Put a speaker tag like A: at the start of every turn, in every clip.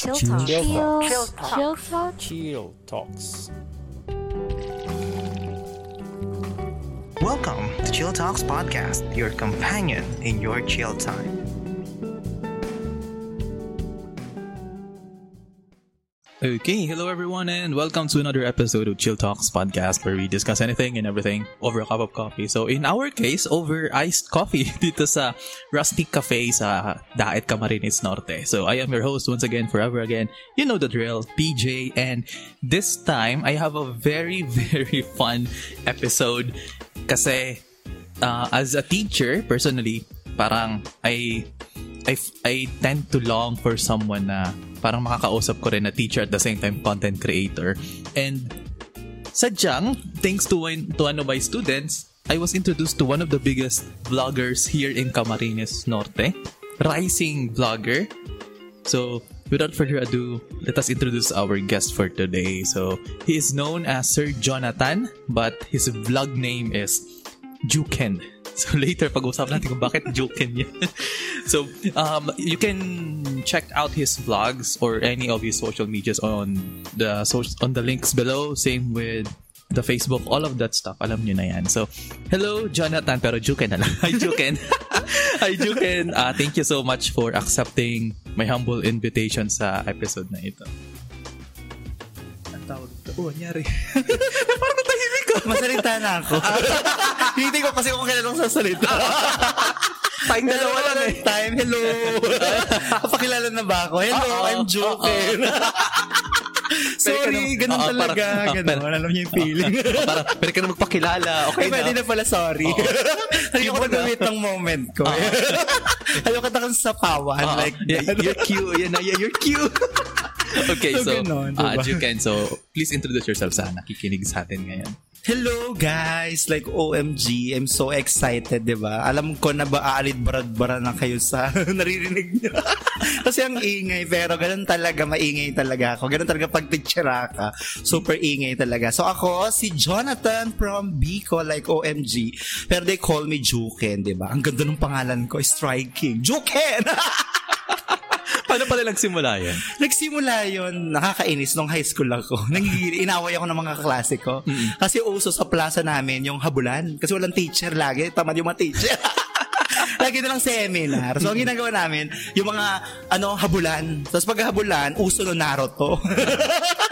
A: Chill
B: Chill
A: Talk.
B: Talk.
A: Chill Talk. Chill Talk.
B: Chill Talks.
C: Welcome to Chill Talks Podcast, your companion in your chill time.
D: Okay, hello everyone, and welcome to another episode of Chill Talks podcast where we discuss anything and everything over a cup of coffee. So in our case, over iced coffee dito sa Rustic Cafe sa Daet Camarines Norte. So I am your host once again, forever again. You know the drill, PJ, and this time I have a very very fun episode kasi uh, as a teacher personally, parang I I, I tend to long for someone na parang makakausap ko rin na teacher at the same time content creator. And sadyang, thanks to to one of my students, I was introduced to one of the biggest vloggers here in Camarines Norte. Rising vlogger. So, without further ado, let us introduce our guest for today. So, he is known as Sir Jonathan, but his vlog name is Juken. So later pag-usapan natin kung bakit Juken yan. so um, you can check out his vlogs or any of his social medias on the so- on the links below. Same with the Facebook, all of that stuff. Alam niyo na yan. So, hello Jonathan, pero Juken na lang. Hi Juken. Hi Juken. Uh, thank you so much for accepting my humble invitation sa episode na ito. Ang tawag ito. Oh, anyari. Parang ka.
E: Masalita na ako. Hindi ko kasi kung kailan ako sasalita.
D: Tayong dalawa lang eh.
E: Time, hello. Pakilala na ba ako? Hello,
D: Oo,
E: I'm joking. Sorry,
D: ka
E: ganun
D: Oo,
E: talaga.
D: parang- ah,
E: ganun. Alam niyo yung feeling.
D: Parang, pwede ka na magpakilala. Okay
E: Ay, pwede na pala, sorry. Ayoko na gawin ng moment ko. Ayoko na kang sapawan
D: Oo.
E: like
D: yeah, you're cute. Yeah, yeah, you're cute. okay,
E: So,
D: so,
E: ganon,
D: uh,
E: diba?
D: Juken, so please introduce yourself sa nakikinig sa atin ngayon.
E: Hello guys! Like OMG, I'm so excited, di ba? Alam ko na ba aalid barad-bara na kayo sa naririnig nyo. Kasi ang ingay, pero ganun talaga, maingay talaga ako. Ganun talaga pag teachera ka. Super ingay talaga. So ako, si Jonathan from Bicol, like OMG. Pero they call me Juken, di ba? Ang ganda ng pangalan ko, Striking. Juken!
D: Paano pala nagsimula yan?
E: Nagsimula yon nakakainis nung high school ako. Nangigiri, inaway ako ng mga kaklase ko. Kasi uso sa plaza namin yung habulan. Kasi walang teacher lagi. Tamad yung mga teacher. lagi na lang seminar. So, ang ginagawa namin, yung mga, ano, habulan. Tapos pag habulan, uso no Naruto.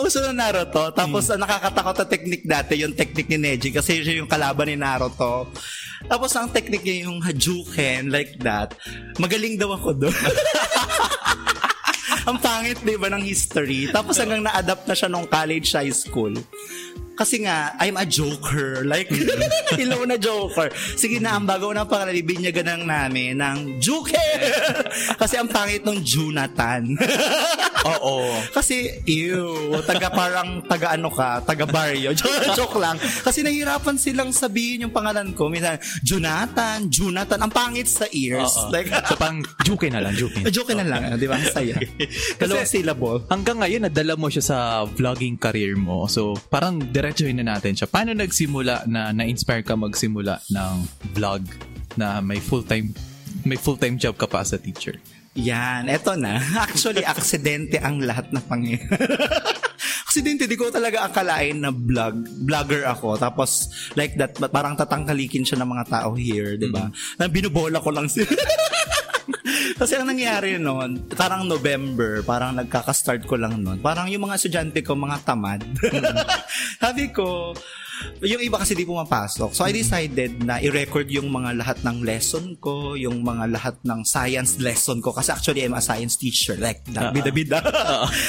E: ang uso ng Naruto. Tapos ang nakakatakot na technique dati, yung technique ni Neji kasi siya yung kalaban ni Naruto. Tapos ang technique niya yung Hadouken, like that. Magaling daw ako doon. ang pangit, di ba, ng history. Tapos hanggang na-adapt na siya nung college high school. Kasi nga, I'm a joker. Like, ilaw na joker. Sige na, ang bago na pangalan, ibinyagan ng namin ng Joker. Kasi ang pangit nung Jonathan.
D: Oo.
E: Kasi, ew, taga parang, taga ano ka, taga barrio. Joke, joke lang. Kasi nahihirapan silang sabihin yung pangalan ko. Minsan, Jonathan, Jonathan, ang pangit sa ears.
D: Oo.
E: Like,
D: so pang Juken na lang, Juken.
E: joke na lang, di ba? Ang saya. Dalawang syllable.
D: Hanggang ngayon, nadala mo siya sa vlogging career mo. So, parang diretsuhin na natin siya. Paano nagsimula na na-inspire ka magsimula ng vlog na may full-time may full-time job ka pa as a teacher?
E: Yan, eto na. Actually, aksidente ang lahat na pangyayari. aksidente, di ko talaga akalain na vlog, vlogger ako. Tapos, like that, parang tatangkalikin siya ng mga tao here, di ba? Na binubola ko lang sila. Kasi ang nangyari noon, parang November, parang nagkaka-start ko lang noon. Parang yung mga estudyante ko, mga tamad. Sabi ko, yung iba kasi di pumapasok. So I decided na i-record yung mga lahat ng lesson ko, yung mga lahat ng science lesson ko. Kasi actually I'm a science teacher. Like, that, bida-bida.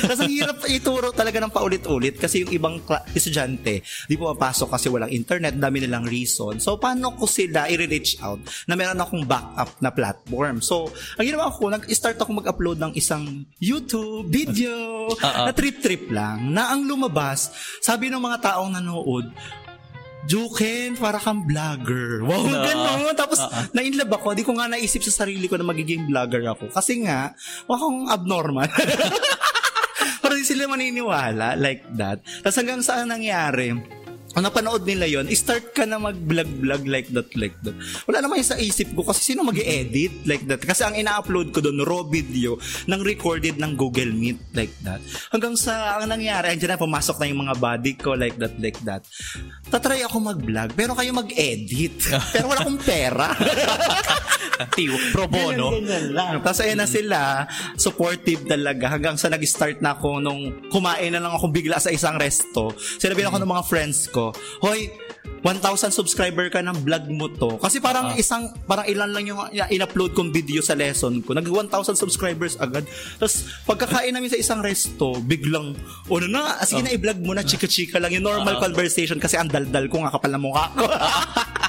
E: kasi ang hirap ituro talaga ng paulit-ulit kasi yung ibang kla- estudyante, di pumapasok kasi walang internet, dami nilang reason. So paano ko sila i-reach out na meron akong backup na platform. So, ang ginawa ko, nag-start ako mag-upload ng isang YouTube video na trip-trip lang na ang lumabas, sabi ng mga taong nanood, Juken, para kang vlogger. Wow,
D: Oo.
E: ganun. Tapos, na-inlove ako. Di ko nga naisip sa sarili ko na magiging vlogger ako. Kasi nga, akong abnormal. Pero di sila maniniwala like that. Tapos hanggang saan nangyari, kung napanood nila yon start ka na mag-vlog-vlog like that, like that. Wala naman yung sa isip ko kasi sino mag edit like that. Kasi ang ina-upload ko doon, raw video ng recorded ng Google Meet like that. Hanggang sa, ang nangyari, andyan na, pumasok na yung mga body ko like that, like that. Tatry ako mag-vlog, pero kayo mag-edit. pero wala akong pera.
D: Tiyo, pro bono.
E: Ganyan, ganyan lang. Tapos ayun na sila, supportive talaga. Hanggang sa nag-start na ako nung kumain na lang ako bigla sa isang resto. Sinabi ako ng mga friends ko, Hoy, 1,000 subscriber ka ng vlog mo to. Kasi parang isang, parang ilan lang yung in-upload kong video sa lesson ko. Nag 1,000 subscribers agad. Tapos pagkakain namin sa isang resto, biglang, o ano na, sige na i-vlog mo na, chika-chika lang. Yung normal conversation kasi ang daldal ko nga kapal na mukha ko.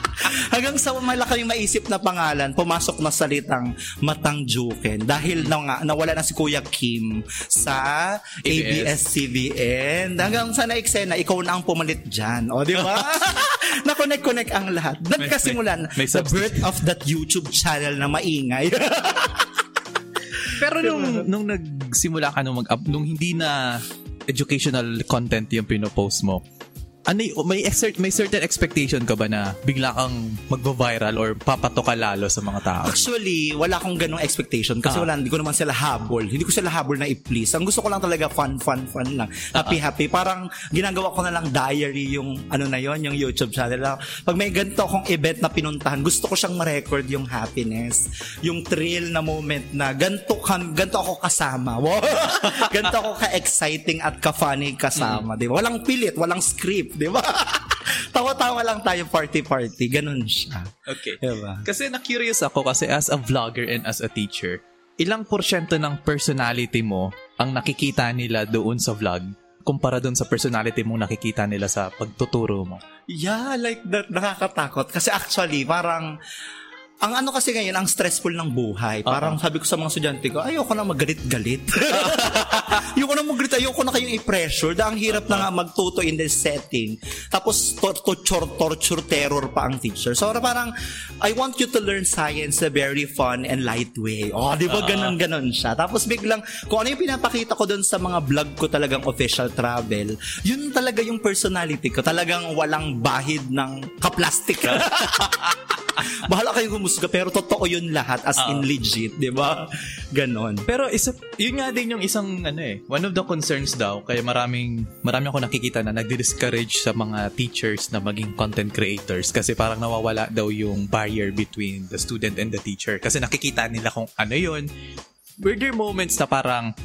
E: Hanggang sa malaki yung maisip na pangalan, pumasok na salitang Matang Juken dahil na nga, nawala na si Kuya Kim sa ABS-CBN. Hanggang sa na-eksena, ikaw na ang pumalit dyan. O, di ba? Na-connect-connect ang lahat. Doon
D: May-
E: kasimulan,
D: may- may
E: the birth of that YouTube channel na maingay.
D: Pero nung, nung nagsimula ka nung mag-up, nung hindi na educational content yung pinopost mo, ano may exert may certain expectation ka ba na bigla kang magvo-viral or papato ka lalo sa mga tao?
E: Actually, wala akong ganong expectation kasi
D: Ah.
E: wala, hindi ko naman sila habol. Hindi ko sila habol na i-please. Ang gusto ko lang talaga fun, fun, fun lang. Happy, happy. Parang ginagawa ko na lang diary yung ano na yon yung YouTube channel. lang. Pag may ganito akong event na pinuntahan, gusto ko siyang ma-record yung happiness, yung thrill na moment na ganito, kam, ganito ako kasama. Wow! ganito ako ka-exciting at ka-funny kasama. Di ba? Walang pilit, walang script. Di ba? Tawa-tawa lang tayo party-party. Ganun siya.
D: Okay.
E: Diba?
D: Kasi na-curious ako kasi as a vlogger and as a teacher, ilang porsyento ng personality mo ang nakikita nila doon sa vlog kumpara doon sa personality mong nakikita nila sa pagtuturo mo?
E: Yeah, like that. Nakakatakot. Kasi actually, parang, ang ano kasi ngayon, ang stressful ng buhay. Parang sabi ko sa mga estudyante ko, ayoko na magalit-galit. ayoko na magalit, ayoko na kayong i-pressure. Dahil ang hirap na nga magtuto in this setting. Tapos tor- torture, torture, terror pa ang teacher. So parang, I want you to learn science a very fun and light way. Oh, di ba ganun ganon siya. Tapos biglang, kung ano yung pinapakita ko doon sa mga vlog ko talagang official travel, yun talaga yung personality ko. Talagang walang bahid ng kaplastik. Bahala kayo humusga, pero totoo yun lahat as in legit, di ba? Ganon.
D: Pero isa, yun nga din yung isang ano eh, one of the concerns daw kaya maraming marami ako nakikita na nagdi-discourage sa mga teachers na maging content creators kasi parang nawawala daw yung barrier between the student and the teacher kasi nakikita nila kung ano yun. Were there moments na parang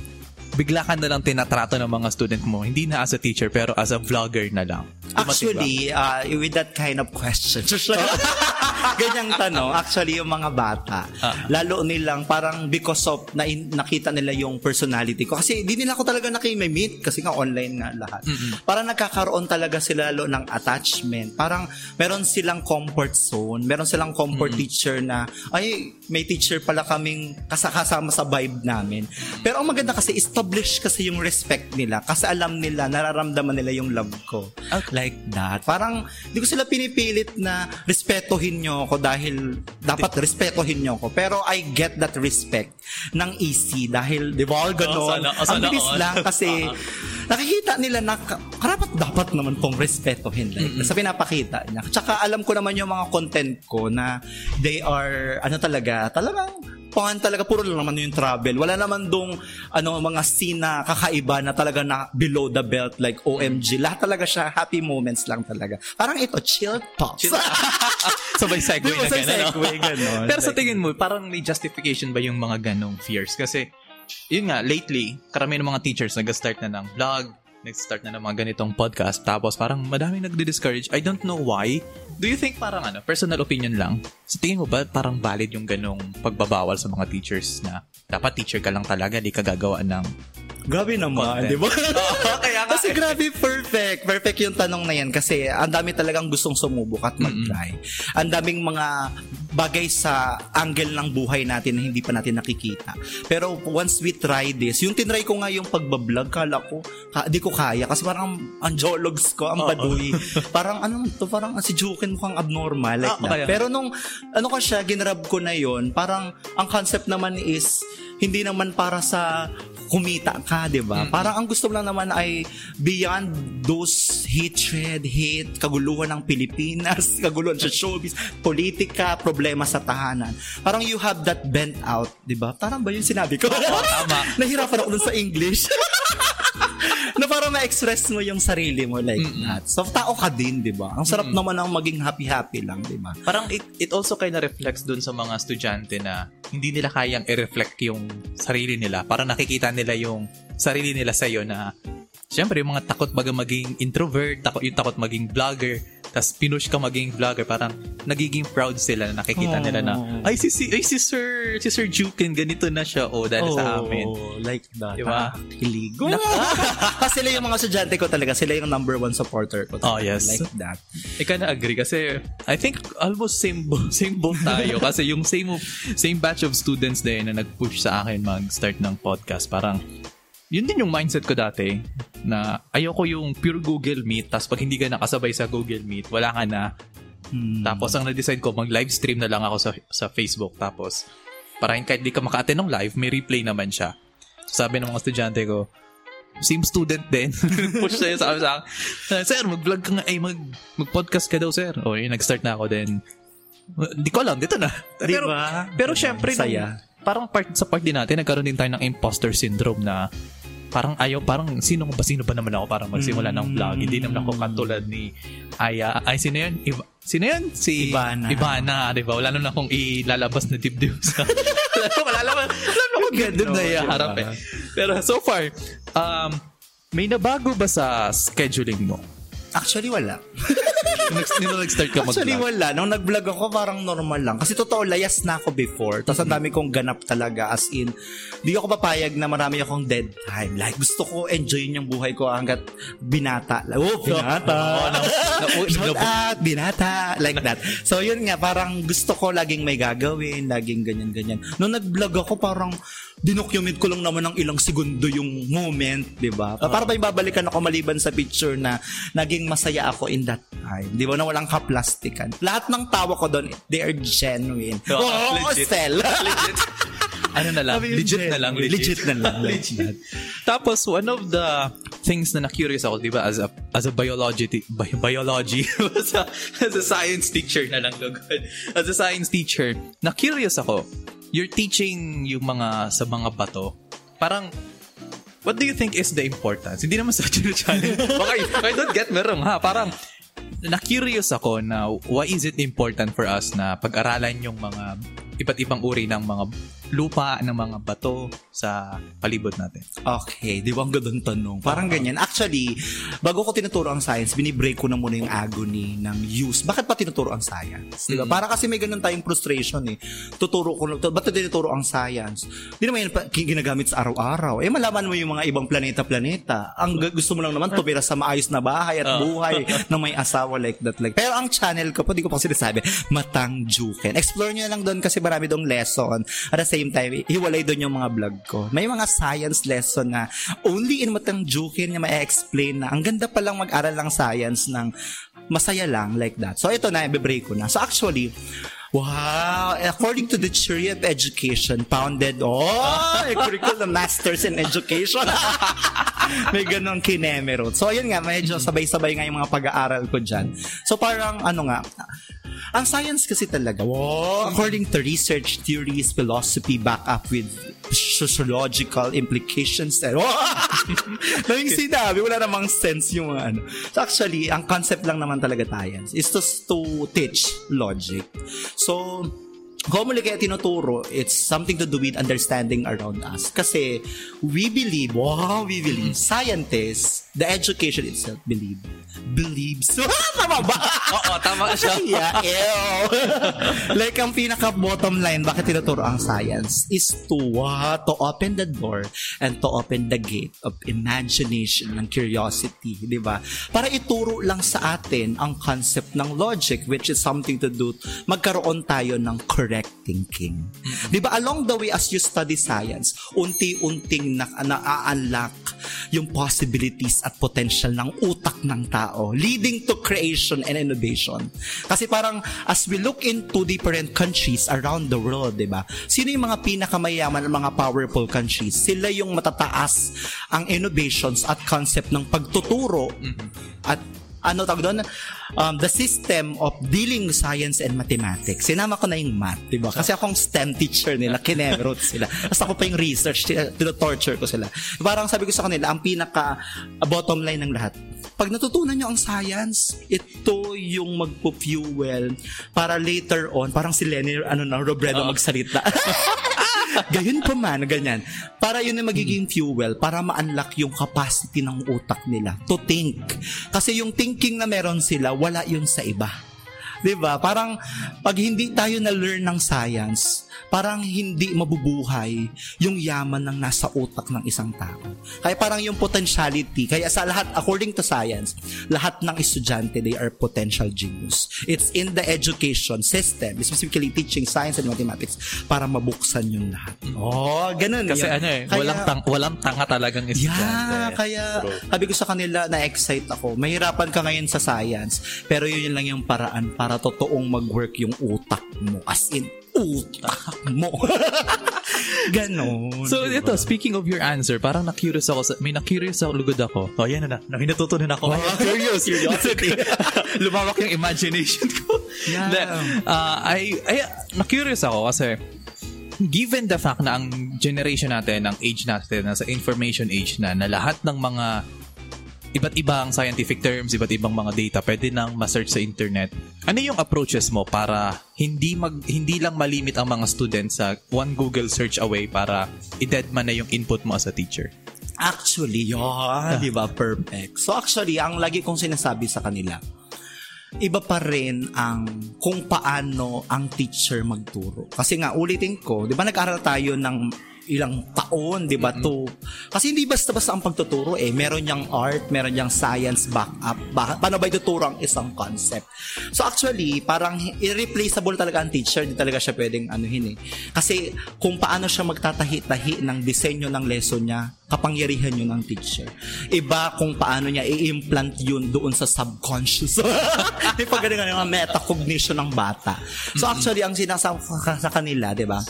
D: bigla ka na lang tinatrato ng mga student mo, hindi na as a teacher pero as a vlogger na lang?
E: Actually, uh, with that kind of question, ganyang tanong, actually yung mga bata,
D: Ah.
E: lalo nilang parang because of na nakita nila yung personality ko. Kasi di nila ako talaga nakimimit kasi nga online nga lahat. Parang nagkakaroon talaga sila lalo ng attachment. Parang meron silang comfort zone, meron silang comfort teacher na, ay, may teacher pala kaming kasakasama sa vibe namin. Pero ang maganda kasi, establish kasi yung respect nila kasi alam nila, nararamdaman nila yung love ko. Like that. Parang, di ko sila pinipilit na respetohin nyo ako dahil dapat respetohin nyo ako. Pero I get that respect ng easy dahil, di ba, gano'n.
D: Oh, sana- oh,
E: Ang bilis
D: all.
E: lang kasi nakikita nila na ka- karapat dapat naman pong respetohin like, sa pinapakita niya. Tsaka alam ko naman yung mga content ko na they are, ano talaga, talagang pangan talaga, puro lang naman yung travel. Wala naman dong ano, mga scene na kakaiba na talaga na below the belt like OMG. Lahat talaga siya, happy moments lang talaga. Parang ito, chill talks.
D: Sabay segue
E: Di ba,
D: na gano'n. no?
E: segue, ganon.
D: Pero sa tingin mo, parang may justification ba yung mga ganong fears? Kasi, yun nga, lately, karamihan ng mga teachers nag-start na ng vlog, nag-start na ng mga ganitong podcast, tapos parang madaming nagdi-discourage. I don't know why. Do you think parang ano, personal opinion lang? Sa tingin mo ba parang valid yung ganong pagbabawal sa mga teachers na dapat teacher ka lang talaga, di ka gagawa ng...
E: Grabe naman, di ba?
D: kaya nga
E: Kasi
D: eh.
E: grabe, perfect. Perfect yung tanong na yan kasi ang dami talagang gustong sumubok at mag-try. Ang daming mga bagay sa angle ng buhay natin na hindi pa natin nakikita. Pero once we try this, yung tinry ko nga yung pagbablog, kala ko, ka, di ko kaya. Kasi parang ang jologs ko, ang baduy. parang ano to, parang si Jukin mukhang abnormal. Like
D: Ah,
E: that.
D: kaya-
E: Pero nung, ano ko siya, ginrab ko na yon parang ang concept naman is, hindi naman para sa kumita ka, di ba? Parang ang gusto mo lang naman ay beyond those hatred, hate, kaguluhan ng Pilipinas, kaguluhan sa showbiz, politika, problema sa tahanan. Parang you have that bent out, di ba? Parang ba yung sinabi ko?
D: tama.
E: Nahirapan ako dun sa English. na parang ma-express mo yung sarili mo like that. So, tao ka din, di ba? Ang sarap naman ang maging happy-happy lang, di ba?
D: Parang it, it also kind of reflects dun sa mga estudyante na hindi nila kayang i-reflect yung sarili nila. Parang nakikita nila yung sarili nila sa'yo na Siyempre, yung mga takot baga maging introvert, takot, yung takot maging vlogger, tapos pinush ka maging vlogger, parang nagiging proud sila na nakikita nila na, ay si, si, ay, si Sir, si Sir Jukin, ganito na siya, oh, dahil sa amin.
E: like that.
D: Diba?
E: Hiligo. Kasi sila yung mga estudyante ko talaga, sila yung number one supporter ko.
D: Oh, yes.
E: Like that.
D: Ika na agree kasi I think almost same same boat tayo kasi yung same same batch of students din na nag-push sa akin mag-start ng podcast parang yun din yung mindset ko dati na ayoko yung pure Google Meet tapos pag hindi ka nakasabay sa Google Meet wala ka na tapos ang na-decide ko mag live stream na lang ako sa sa Facebook tapos parang kahit di ka maka-attend ng live may replay naman siya sabi ng mga estudyante ko same student din. Push sa'yo sa sa akin. Sir, mag-vlog ka nga. Eh, mag, mag-podcast ka daw, sir. O, yun, nag-start na ako din. Hindi ko alam, dito na.
E: Di
D: Pero,
E: ba?
D: pero syempre,
E: Saya.
D: nung- parang part sa part din natin, nagkaroon din tayo ng imposter syndrome na parang ayaw, parang sino ba, sino ba naman ako para magsimula ng vlog? Hindi naman ako katulad ni Aya. Ay, sino yun? Iba, sino yun? Si
E: Ivana.
D: Ivana, di ba? Wala naman akong ilalabas na dibdib sa... wala naman, wala naman akong dibdib na iharap eh. Pero so far, um, may nabago ba sa scheduling mo?
E: Actually, wala.
D: Nung nag- nung nag-start ka
E: Actually,
D: mag-vlog?
E: wala. Nung nag-vlog ako, parang normal lang. Kasi totoo, layas na ako before. Tapos ang dami kong ganap talaga. As in, di ako papayag na marami akong dead time. Like, gusto ko enjoyin yung buhay ko hanggat binata. Oh, binata. Shout out, binata. Like that. So, yun nga, parang gusto ko laging may gagawin, laging ganyan-ganyan. Nung nag-vlog ako, parang dinocument ko lang naman ng ilang segundo yung moment, di ba? Para ba babalikan ako maliban sa picture na naging masaya ako in that time. Di ba? Na walang kaplastikan. Lahat ng tawa ko doon, they are genuine.
D: Oo,
E: Oo,
D: legit.
E: Sel.
D: legit. Ano na lang? Legit na lang.
E: genuine. Legit na lang.
D: legit. Tapos, one of the things na na-curious ako, di ba, as a, as a biology, bi- biology, as, a, as a science teacher na lang. As a science teacher, na-curious ako, you're teaching yung mga, sa mga bato, parang, what do you think is the importance? Hindi naman sa channel. Baka, I don't get me wrong, ha? Parang, na-curious ako na why is it important for us na pag-aralan yung mga iba't ibang uri ng mga lupa, ng mga bato sa palibot natin.
E: Okay, di ba ang gandang tanong? Parang ganyan. Actually, bago ko tinuturo ang science, binibreak ko na muna yung agony ng use. Bakit pa tinuturo ang science? Di ba? Para kasi may ganun tayong frustration eh. Tuturo ko, to, ba't tinuturo ang science? Di naman yun ginagamit sa araw-araw. Eh, malaman mo yung mga ibang planeta-planeta. Ang g- gusto mo lang naman, tumira sa maayos na bahay at buhay na may asawa like that. Like. Pero ang channel ko po, di ko pa sinasabi, Matang Juken. Explore nyo lang doon kasi marami doong lesson. At the same time, hiwalay doon yung mga vlog ko. May mga science lesson na only in Matang Juken niya ma-explain na ang ganda palang mag-aral ng science ng masaya lang like that. So ito na, i-break ko na. So actually, Wow! According to the Theory of Education, founded, oh, curriculum masters in education. May ganong kinemerot. So, ayun nga, medyo sabay-sabay nga yung mga pag-aaral ko dyan. So, parang, ano nga, ang science kasi talaga, wow, according to research, theories, philosophy, back up with sociological implications. And, wow! Daming sinabi, wala namang sense yung mga ano. So, actually, ang concept lang naman talaga science is to, to teach logic. So, muli kaya tinuturo, it's something to do with understanding around us. Kasi we believe, wow, we believe, scientists, the education itself believe, believes. Tama ba?
D: Oo, tama siya.
E: yeah, ew. like, ang pinaka-bottom line, bakit tinuturo ang science is to, uh, to open the door and to open the gate of imagination and curiosity, di ba? Para ituro lang sa atin ang concept ng logic, which is something to do, magkaroon tayo ng correct thinking. Di ba? Along the way, as you study science, unti-unting na, na-unlock yung possibilities at potential ng utak ng tao, leading to creation and innovation. Kasi parang as we look into different countries around the world, di ba? Sino yung mga pinakamayaman at mga powerful countries? Sila yung matataas ang innovations at concept ng pagtuturo at ano tawag doon? Um, the system of dealing science and mathematics. Sinama ko na yung math, di ba? Kasi akong STEM teacher nila, kinemerot sila. Tapos ako pa yung research, tino-torture ko sila. Parang sabi ko sa kanila, ang pinaka bottom line ng lahat, pag natutunan nyo ang science, ito yung magpo-fuel para later on, parang si Lenny, ano na, Robredo magsalita. Gayun pa man, ganyan. Para yun yung magiging fuel para ma-unlock yung capacity ng utak nila to think. Kasi yung thinking na meron sila, wala yun sa iba. 'Di ba? Parang pag hindi tayo na learn ng science, parang hindi mabubuhay yung yaman ng nasa utak ng isang tao. Kaya parang yung potentiality, kaya sa lahat, according to science, lahat ng estudyante, they are potential genius. It's in the education system, specifically teaching science and mathematics, para mabuksan yung lahat. Oh, ganun.
D: Kasi
E: yun.
D: ano eh,
E: Kaya-
D: walang, tang, walang tanga talagang estudyante.
E: Yeah, kaya sabi ko sa kanila, na-excite ako. Mahirapan ka ngayon sa science, pero yun, yun lang yung paraan para totoong mag-work yung utak mo. As in, utak mo. Ganon.
D: So
E: diba?
D: ito, speaking of your answer, parang na-curious ako, sa, may na-curious ako, lugod ako. Oh, yan na na, na natutunan ako.
E: Oh,
D: curious.
E: curiosity.
D: Lumawak yung imagination ko.
E: Yeah.
D: Hindi, ah, ay, ay, na-curious ako kasi given the fact na ang generation natin, ang age natin, nasa information age na, na lahat ng mga iba't ibang scientific terms, iba't ibang mga data, pwede nang ma-search sa internet. Ano yung approaches mo para hindi mag hindi lang malimit ang mga students sa one Google search away para i-dead man na yung input mo as a teacher?
E: Actually, yun, di ba? Perfect. So actually, ang lagi kong sinasabi sa kanila, iba pa rin ang kung paano ang teacher magturo. Kasi nga, ulitin ko, di ba nag-aral tayo ng ilang taon, di ba, to. Kasi hindi basta-basta ang pagtuturo eh. Meron niyang art, meron niyang science backup. Ba- paano ba ituturo ang isang concept? So actually, parang irreplaceable talaga ang teacher. Hindi talaga siya pwedeng anuhin eh. Kasi kung paano siya magtatahi-tahi ng disenyo ng lesson niya, kapangyarihan yun ng teacher. Iba kung paano niya i-implant yun doon sa subconscious. Di pa ganun yung metacognition ng bata. So actually, ang sinasabi ko sa kanila, di ba?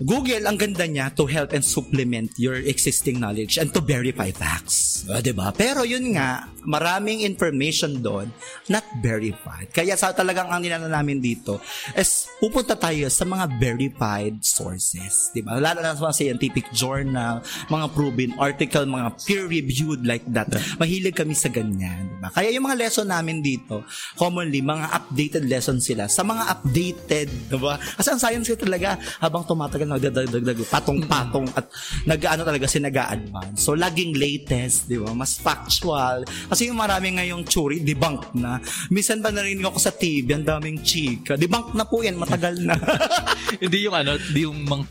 E: Google, ang ganda niya to help and supplement your existing knowledge and to verify facts. Uh, di ba? Pero yun nga, maraming information doon not verified. Kaya sa talagang ang nilala namin dito is pupunta tayo sa mga verified sources. Di ba? Lalo na sa mga scientific journal, mga proven article, mga peer-reviewed like that. Mahilig kami sa ganyan. Di ba? Kaya yung mga lesson namin dito, commonly, mga updated lessons sila sa mga updated. Di ba? Kasi ang science talaga, habang tumatagal, nagdadagdag, patong-patong at nag-ano talaga si nag-advance. So, laging latest, di ba? Mas factual. Kasi yung marami ngayong churi, debunk na. Minsan ba narinig ako sa TV, ang daming chika. Debunk na po yan, matagal na.
D: hindi yung ano, hindi yung mang,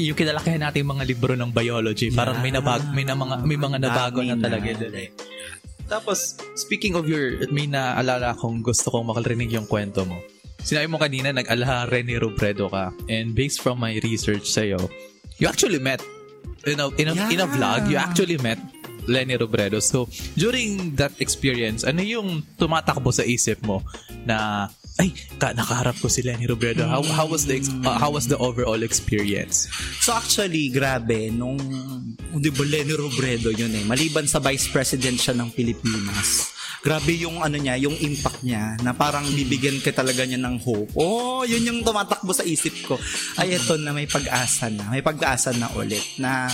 D: yung kinalakihan natin yung mga libro ng biology. Parang may nabag, may na mga may mga nabago na talaga
E: na.
D: doon eh. Tapos, speaking of your, may naalala akong gusto kong makarinig yung kwento mo. Sinabi mo kanina, nag-ala Rene Robredo ka. And based from my research sa'yo, you actually met, in a, in a, in a
E: Yeah.
D: vlog, you actually met Lenny Robredo. So, during that experience, ano yung tumatakbo sa isip mo na ay, ka, nakaharap ko si Lenny Robredo. How, how was the ex- uh, how was the overall experience?
E: So actually, grabe, nung, di ba, Lenny Robredo yun eh. Maliban sa vice president siya ng Pilipinas. Grabe yung ano niya, yung impact niya na parang bibigyan ka talaga niya ng hope. Oh, yun yung tumatakbo sa isip ko. Ay, eto na may pag-asa na. May pag-asa na ulit na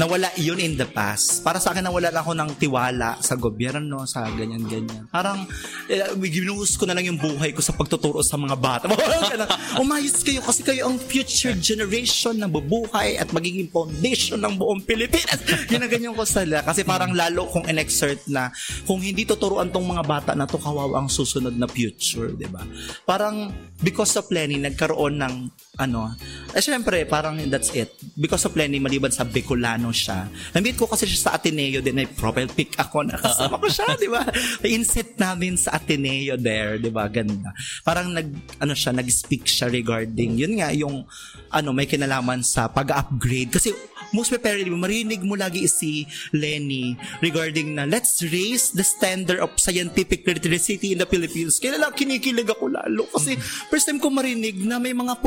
E: nawala yun in the past. Para sa akin, nawala lang ako ng tiwala sa gobyerno, sa ganyan-ganyan. Parang, eh, ginuhus ko na lang yung buhay ko sa pagtuturo sa mga bata. Umayos kayo kasi kayo ang future generation na bubuhay at magiging foundation ng buong Pilipinas. Ginaganyan ko sila kasi parang lalo kong in-exert na kung hindi tuturuan tong mga bata na to kawawa ang susunod na future, 'di ba? Parang because of Lenny nagkaroon ng ano, eh syempre parang that's it. Because of Lenny maliban sa Bicolano siya. Na-meet ko kasi siya sa Ateneo din. May profile pic ako. Nakasama ko siya, di ba? In-set namin sa Ateneo there, di ba? Ganda. Parang nag, ano siya, nag-speak siya regarding, yun nga, yung, ano, may kinalaman sa pag-upgrade. Kasi, most preparedly, marinig mo lagi si Lenny regarding na let's raise the standard of scientific literacy in the Philippines. Kaya lang kinikilig ako lalo kasi first time ko marinig na may mga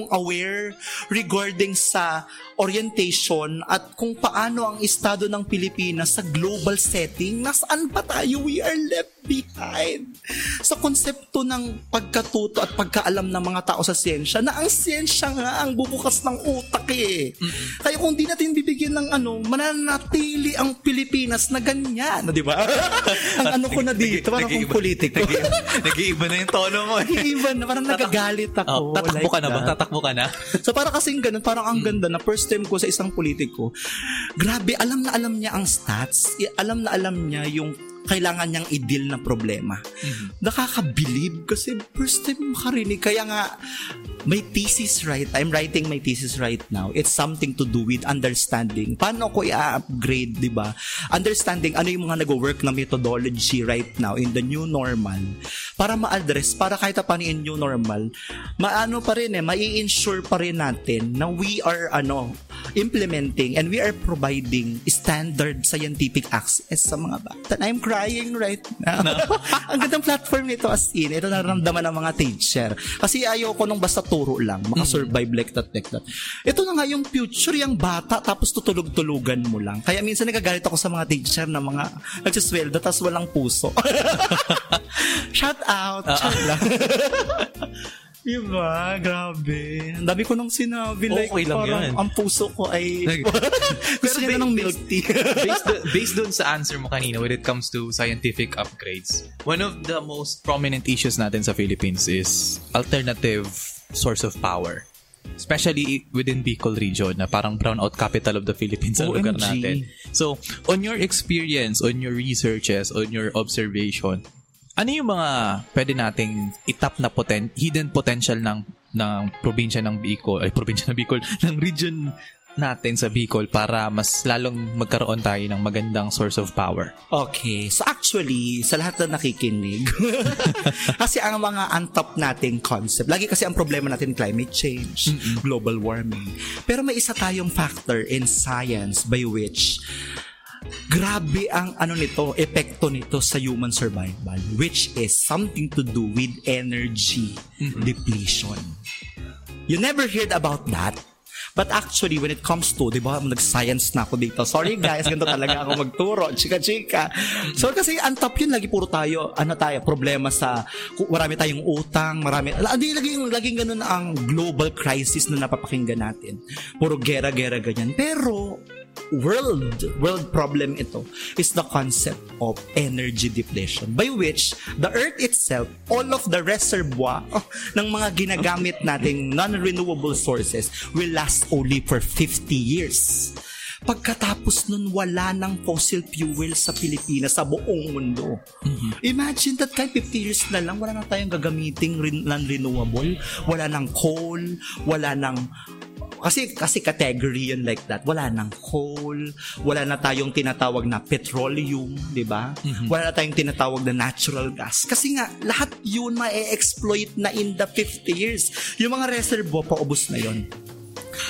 E: politikong aware regarding sa orientation at kung paano ang estado ng Pilipinas sa global setting. Nasaan pa tayo? We are left behind. Sa konsepto ng pagkatuto at pagkaalam ng mga tao sa siyensya na ang siyensya nga ang bubukas ng utak eh. Kaya kung di natin bibigyan ng ano, mananatili ang Pilipinas na ganyan, di ba? ang ano ko na dito, parang kung politiko.
D: Nag-iiba na yung tono mo.
E: Iba na, parang nagagalit ako.
D: Oh, tatakbo ka na ba? Tatakbo ka na?
E: So para kasing ganun, parang ang ganda na first time ko sa isang politiko, grabe, alam na alam niya ang stats, alam na alam niya yung kailangan niyang i-deal na problema. Nakakabilib kasi first time makarinig. Kaya nga, may thesis right. I'm writing my thesis right now. It's something to do with understanding. Paano ko i-upgrade, di ba? Understanding ano yung mga nag-work na methodology right now in the new normal para ma-address, para kahit pa paano yung new normal, maano pa rin eh, mai-ensure pa rin natin na we are ano, implementing and we are providing standard scientific access sa mga bata. I'm crying right now. Ang gandang platform nito as in, ito nararamdaman ng mga teacher. Kasi ayoko nung basta turo lang, makasurvive like that, like that. Ito na nga yung future, yung bata, tapos tutulog-tulugan mo lang. Kaya minsan nagagalit ako sa mga teacher na mga nagsisweldo, tapos walang puso. Shout out! Shout lang. Diba? Grabe. Ang dami ko nang sinabi. Like,
D: Okay lang
E: parang
D: yan.
E: ang puso ko ay... Gusto niya na ng
D: based-
E: milk tea.
D: based, do- based dun sa answer mo kanina when it comes to scientific upgrades, one of the most prominent issues natin sa Philippines is alternative source of power. Especially within Bicol region na parang brownout capital of the Philippines sa lugar natin. So, on your experience, on your researches, on your observation, ano yung mga pwede nating itap na poten hidden potential ng ng probinsya ng Bicol, ay probinsya ng Bicol, ng region natin sa Bicol para mas lalong magkaroon tayo ng magandang source of power.
E: Okay. So actually, sa lahat na nakikinig, kasi ang mga untop nating concept, lagi kasi ang problema natin climate change, global warming. Pero may isa tayong factor in science by which grabe ang ano nito, epekto nito sa human survival which is something to do with energy depletion. You never heard about that? But actually, when it comes to, di ba, nag-science na ako dito. Sorry guys, ganito talaga ako magturo. Chika-chika. So kasi ang top yun, lagi puro tayo, ano tayo, problema sa, marami tayong utang, marami, ala- di, laging, laging ganun ang global crisis na napapakinggan natin. Puro gera-gera ganyan. Pero, world world problem ito is the concept of energy depletion by which the earth itself all of the reservoir ng mga ginagamit nating non-renewable sources will last only for 50 years Pagkatapos nun, wala ng fossil fuel sa Pilipinas, sa buong mundo. Imagine that kahit 50 years na lang, wala na tayong gagamiting non-renewable. Wala ng coal, wala ng kasi kasi category yun like that. Wala nang coal, wala na tayong tinatawag na petroleum, 'di ba? Wala na tayong tinatawag na natural gas. Kasi nga lahat yun ma-exploit na in the 50 years. Yung mga reservoir paubos na yun.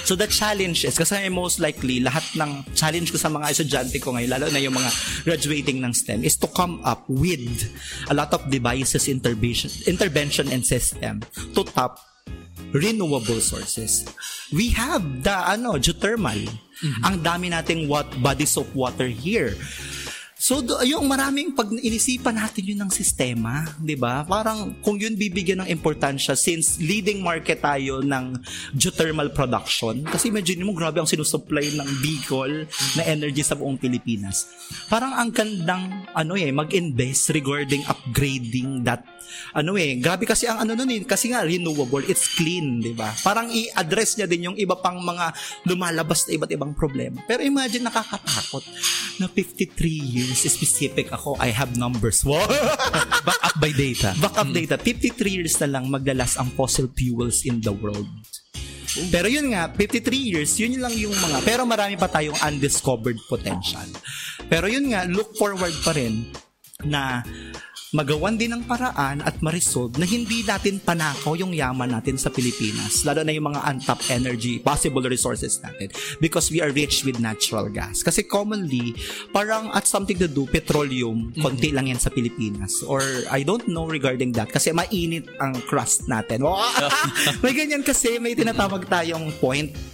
E: So the challenge is, kasi most likely, lahat ng challenge ko sa mga estudyante ko ngayon, lalo na yung mga graduating ng STEM, is to come up with a lot of devices, intervention, intervention and system to tap renewable sources. We have the ano, geothermal. Ang dami nating what bodies of water here. So, do, yung maraming pag inisipan natin yun ng sistema, di ba? Parang kung yun bibigyan ng importansya since leading market tayo ng geothermal production, kasi imagine mo, grabe ang sinusupply ng Bicol na energy sa buong Pilipinas. Parang ang gandang, ano eh, mag-invest regarding upgrading that ano eh, grabe kasi ang ano nun eh, kasi nga renewable, it's clean, di ba? Parang i-address niya din yung iba pang mga lumalabas na iba't ibang problema. Pero imagine nakakatakot na 53 years specific ako, I have numbers. Wow!
D: Back up by data.
E: Backup data, 53 years na lang maglalas ang fossil fuels in the world. Pero yun nga, 53 years, yun lang yung mga, pero marami pa tayong undiscovered potential. Pero yun nga, look forward pa rin na magawan din ng paraan at ma-resolve na hindi natin panakaw yung yaman natin sa Pilipinas. Lalo na yung mga untapped energy, possible resources natin. Because we are rich with natural gas. Kasi commonly, parang at something to do, petroleum, konti lang yan sa Pilipinas. Or I don't know regarding that. Kasi mainit ang crust natin. may ganyan kasi, may tinatawag tayong point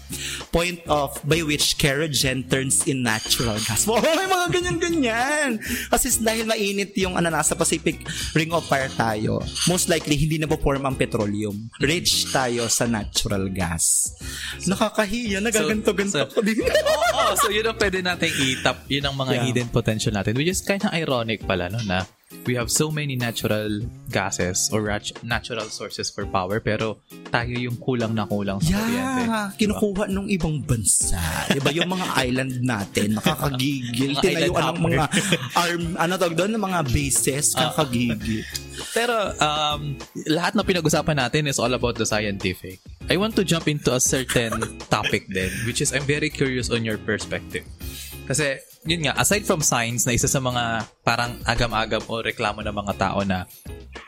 E: point of by which kerogen turns in natural gas. Oh, may mga ganyan-ganyan. Kasi dahil mainit yung ano, nasa Pacific Ring of Fire tayo, most likely hindi na po-form ang petroleum. Rich tayo sa natural gas. Nakakahiya, nagaganto-ganto
D: so-
E: ko din.
D: Oo, so yun ang pwede nating itap. Yun ang mga
E: Yeah.
D: hidden potential natin. Which is kind of ironic pala, no? Na we have so many natural gases or rat- natural sources for power pero tayo yung kulang na kulang sa kuryente.
E: Yeah, kinukuha nung ibang bansa. 'Di ba yung mga island natin, nakakagigil. Tinayuan ng mga arm, ano tawag doon, ng mga bases, kakagigil.
D: Pero um, lahat na pinag-usapan natin is all about the scientific. I want to jump into a certain topic then, which is I'm very curious on your perspective. Kasi, yun nga, aside from science na isa sa mga parang agam-agam o reklamo ng mga tao na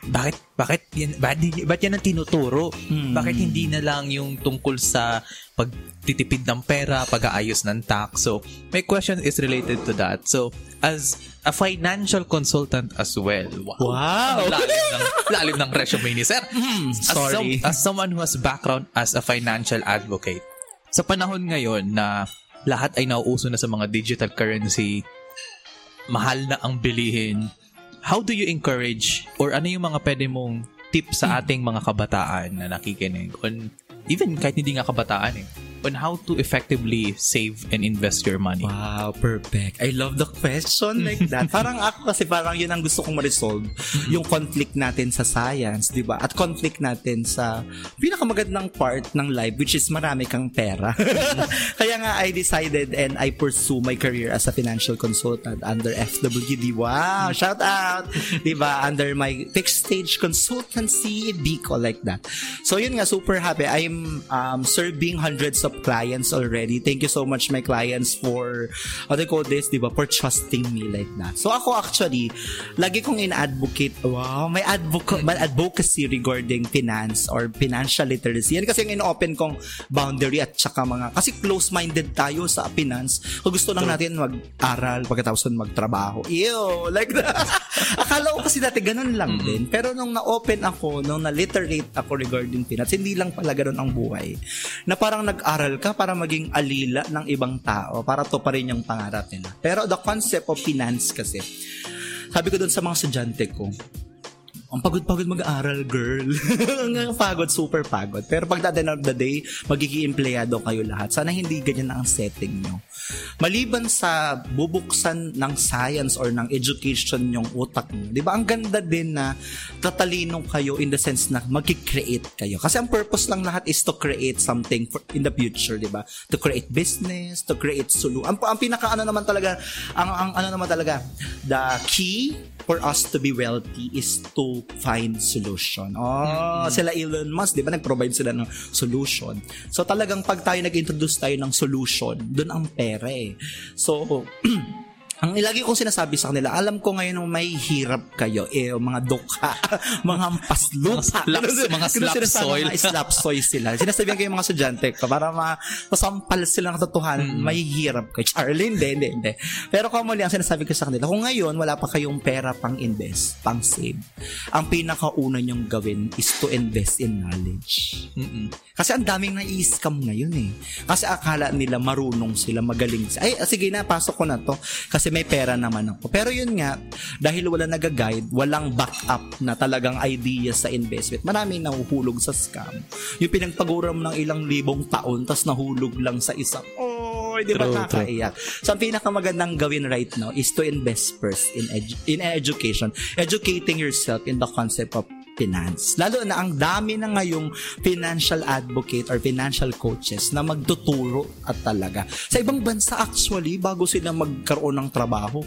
D: bakit bakit yan bakit, bakit yan ang tinuturo? Bakit hindi na lang yung tungkol sa pagtitipid ng pera, pag-aayos ng tax? So, my question is related to that. So, as a financial consultant as well. Wow.
E: Wow.
D: Lalim ng, lalim ng resume ni sir. As,
E: sorry.
D: some- as someone who has background as a financial advocate, sa panahon ngayon na lahat ay nauuso na sa mga digital currency, mahal na ang bilihin, how do you encourage or ano yung mga pwede mong tip sa ating mga kabataan na nakikinig? On even kahit hindi nga kabataan eh on how to effectively save and invest your money.
E: Wow, perfect. I love the question like that. parang ako kasi parang yun ang gusto kong ma-resolve. Yung conflict natin sa science, di ba? At conflict natin sa pinakamagandang part ng life, which is marami kang pera. Kaya nga, I decided and I pursue my career as a financial consultant under FWD. Wow, shout out! di ba? Under my fixed stage consultancy, Bicol, like that. So yun nga, super happy. I'm um, serving hundreds of clients already. Thank you so much, my clients, for, what do you call this, di ba, for trusting me like that. So ako actually, lagi kong in-advocate, wow, may, advoca- advocacy regarding finance or financial literacy. Yan kasi yung in-open kong boundary at saka mga, kasi close-minded tayo sa finance. Kung gusto lang natin mag-aral, pagkatapos magtrabaho. Ew, like that. Akala ko kasi dati ganun lang din. Pero nung na-open ako, nung na-literate ako regarding finance, hindi lang pala ganun ang buhay. Na parang nag-aral ka para maging alila ng ibang tao, para to pa rin yung pangarap nila. Pero the concept of finance kasi, sabi ko doon sa mga estudyante ko, ang pagod-pagod mag-aral, girl. ang pagod, super pagod. Pero pag the end of the day, magiging empleyado kayo lahat. Sana hindi ganyan na ang setting nyo. Maliban sa bubuksan ng science or ng education yung utak nyo, di ba? Ang ganda din na tatalino kayo in the sense na mag-create kayo. Kasi ang purpose lang lahat is to create something for, in the future, di ba? To create business, to create sulu. Ang, ang pinaka ano naman talaga, ang, ang ano naman talaga, the key for us to be wealthy is to find solution. Oh, sila Elon Musk, di ba, nag-provide sila ng solution. So talagang pag tayo nag-introduce tayo ng solution, doon ang pera eh. So, ang ilagi kong sinasabi sa kanila, alam ko ngayon may hirap kayo, eh, mga dukha, mga paslupa.
D: Mga slaps- mga slap soil.
E: Mga slap soil sila. Sinasabihan ko yung mga estudyante ko para ma masampal sila ng katotohanan, may hirap kayo. Charlie, hindi, hindi, hindi. Pero commonly, ang sinasabi ko sa kanila, kung ngayon wala pa kayong pera pang invest, pang save, ang pinakauna nyong gawin is to invest in knowledge.
D: Mm-mm.
E: Kasi ang daming na-scam ngayon eh. Kasi akala nila marunong sila, magaling sila. Ay, sige na, pasok ko na to. Kasi may pera naman ako. Pero yun nga, dahil wala nag-guide, walang backup na talagang idea sa investment, maraming nahuhulog sa scam. Yung pinagpagura mo ng ilang libong taon, tas nahulog lang sa isang, oh, di ba nakakaiyak? So, ang pinakamagandang gawin right now is to invest first in, edu- in education. Educating yourself in the concept of finance. Lalo na ang dami na ngayong financial advocate or financial coaches na magtuturo at talaga. Sa ibang bansa actually, bago sila magkaroon ng trabaho,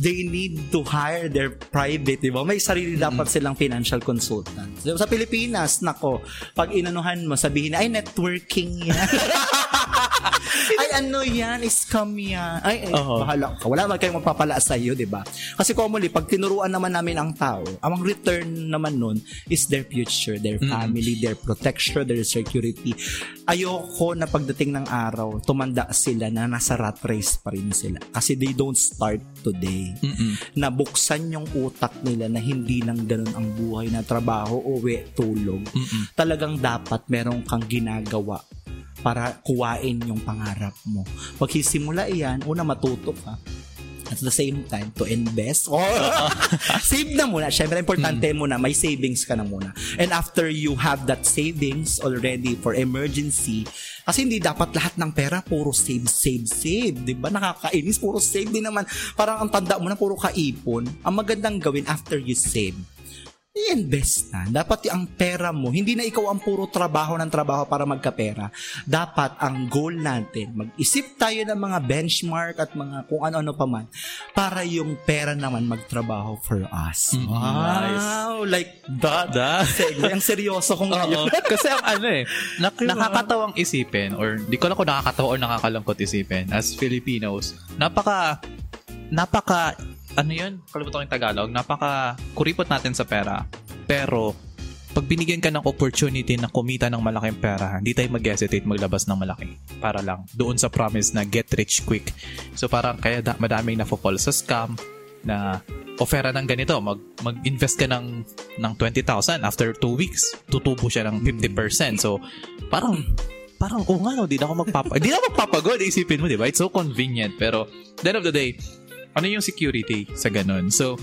E: they need to hire their private, di ba? May sarili dapat silang financial consultant. So, sa Pilipinas, nako, pag inanuhan mo, sabihin, ay, networking yan. ay, ano yan, scam yan. Ay, ay
D: Oo.
E: bahala ka. Wala man kayong magpapala sa iyo, di ba? Kasi commonly, pag tinuruan naman namin ang tao, ang return naman nun is their future, their family, their protection, their security. Ayoko na pagdating ng araw, tumanda sila na nasa rat race pa rin sila. Kasi they don't start today.
D: Mm-mm.
E: Nabuksan yung utak nila na hindi lang ganun ang buhay na trabaho, uwi, tulog.
D: Mm-mm.
E: Talagang dapat meron kang ginagawa para kuwain yung pangarap mo. Paghisimula iyan, una matuto ka. At the same time, to invest. Oh, save na muna. Siyempre, importante muna, may savings ka na muna. And after you have that savings already for emergency, kasi hindi dapat lahat ng pera puro save, save, save. Di ba? Nakakainis. Puro save din naman. Parang ang tanda mo na puro kaipon. Ang magandang gawin after you save, i-invest na. Dapat ang pera mo, hindi na ikaw ang puro trabaho ng trabaho para magkapera. Dapat ang goal natin, mag-isip tayo ng mga benchmark at mga kung ano-ano pa man para yung pera naman magtrabaho for us.
D: Mm,
E: wow! Like that.
D: That.
E: Segue. Ang seryoso kong ngayon.
D: Kasi ang ano eh, nak- nakakatawang isipin or di ko lang kung nakakatawa or nakakalungkot isipin as Filipinos, napaka napaka ano yun? Kalimutan ko yung Tagalog. Napaka kuripot natin sa pera. Pero pag binigyan ka ng opportunity na kumita ng malaking pera, hindi tayo mag-hesitate maglabas ng malaki para lang doon sa promise na get rich quick. So parang kaya da- madaming na-fall sa scam na ofera ng ganito, mag, mag-invest ka ng, ng 20,000 after 2 weeks, tutubo siya ng 50%. So parang parang oh nga di na ako magpapa di na magpapagod isipin mo, di ba? It's so convenient. Pero the end of the day, ano yung security sa ganun? So,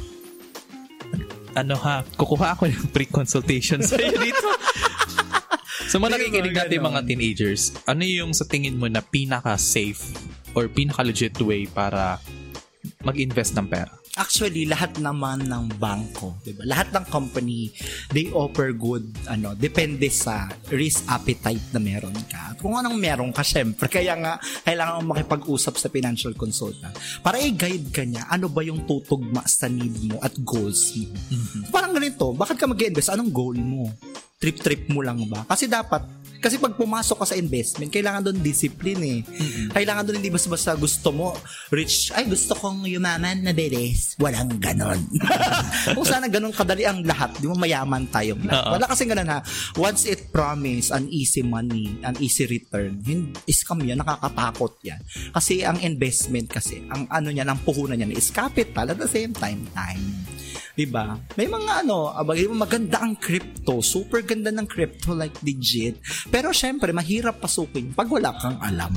D: ano ha, kukuha ako ng pre-consultation sa iyo dito. so, mga nakikinig natin mga teenagers, ano yung sa tingin mo na pinaka-safe or pinaka-legit way para mag-invest ng pera?
E: Actually, lahat naman ng bangko, 'di ba? Lahat ng company, they offer good ano, depende sa risk appetite na meron ka. At kung anong meron ka, syempre, kaya nga kailangan mo makipag-usap sa financial consultant para i-guide ka niya ano ba yung tutugma sa need mo at goals mo. Parang ganito, bakit ka mag-invest? Anong goal mo? Trip-trip mo lang ba? Kasi dapat kasi pag pumasok ka sa investment, kailangan doon discipline eh. Kailangan doon hindi basta-basta gusto mo rich, ay gusto kong yumaman na beres. Walang ganon. Kung sana ganon kadali ang lahat, di mo mayaman tayong lahat.
D: Oo.
E: Wala kasi ganon ha. Once it promise an easy money, an easy return, hin- scam yan, nakakatakot yan. Kasi ang investment kasi, ang ano niya, ang puhunan niya is capital at the same time, time. Diba? May mga ano, maganda ang crypto. Super ganda ng crypto like legit. Pero syempre, mahirap pasukin pag wala kang alam.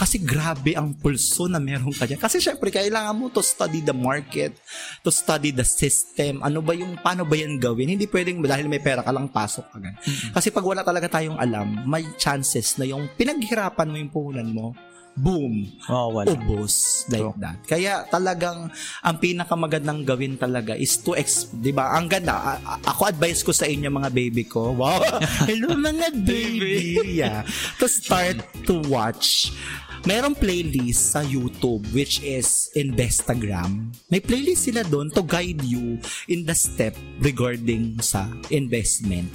E: Kasi grabe ang pulso na meron ka dyan. Kasi syempre, kailangan mo to study the market, to study the system. Ano ba yung, paano ba yan gawin? Hindi pwedeng dahil may pera ka lang pasok ka gan. Kasi pag wala talaga tayong alam, may chances na yung pinaghirapan mo yung puhunan mo, boom,
D: Oh, wala.
E: ubos like
D: True.
E: that. Kaya talagang ang pinakamagandang gawin talaga is to ex, 'di ba? Ang ganda. A- a- ako advice ko sa inyo mga baby ko. Wow. Hello mga baby. yeah. To start to watch Merong playlist sa YouTube which is Investagram. May playlist sila doon to guide you in the step regarding sa investment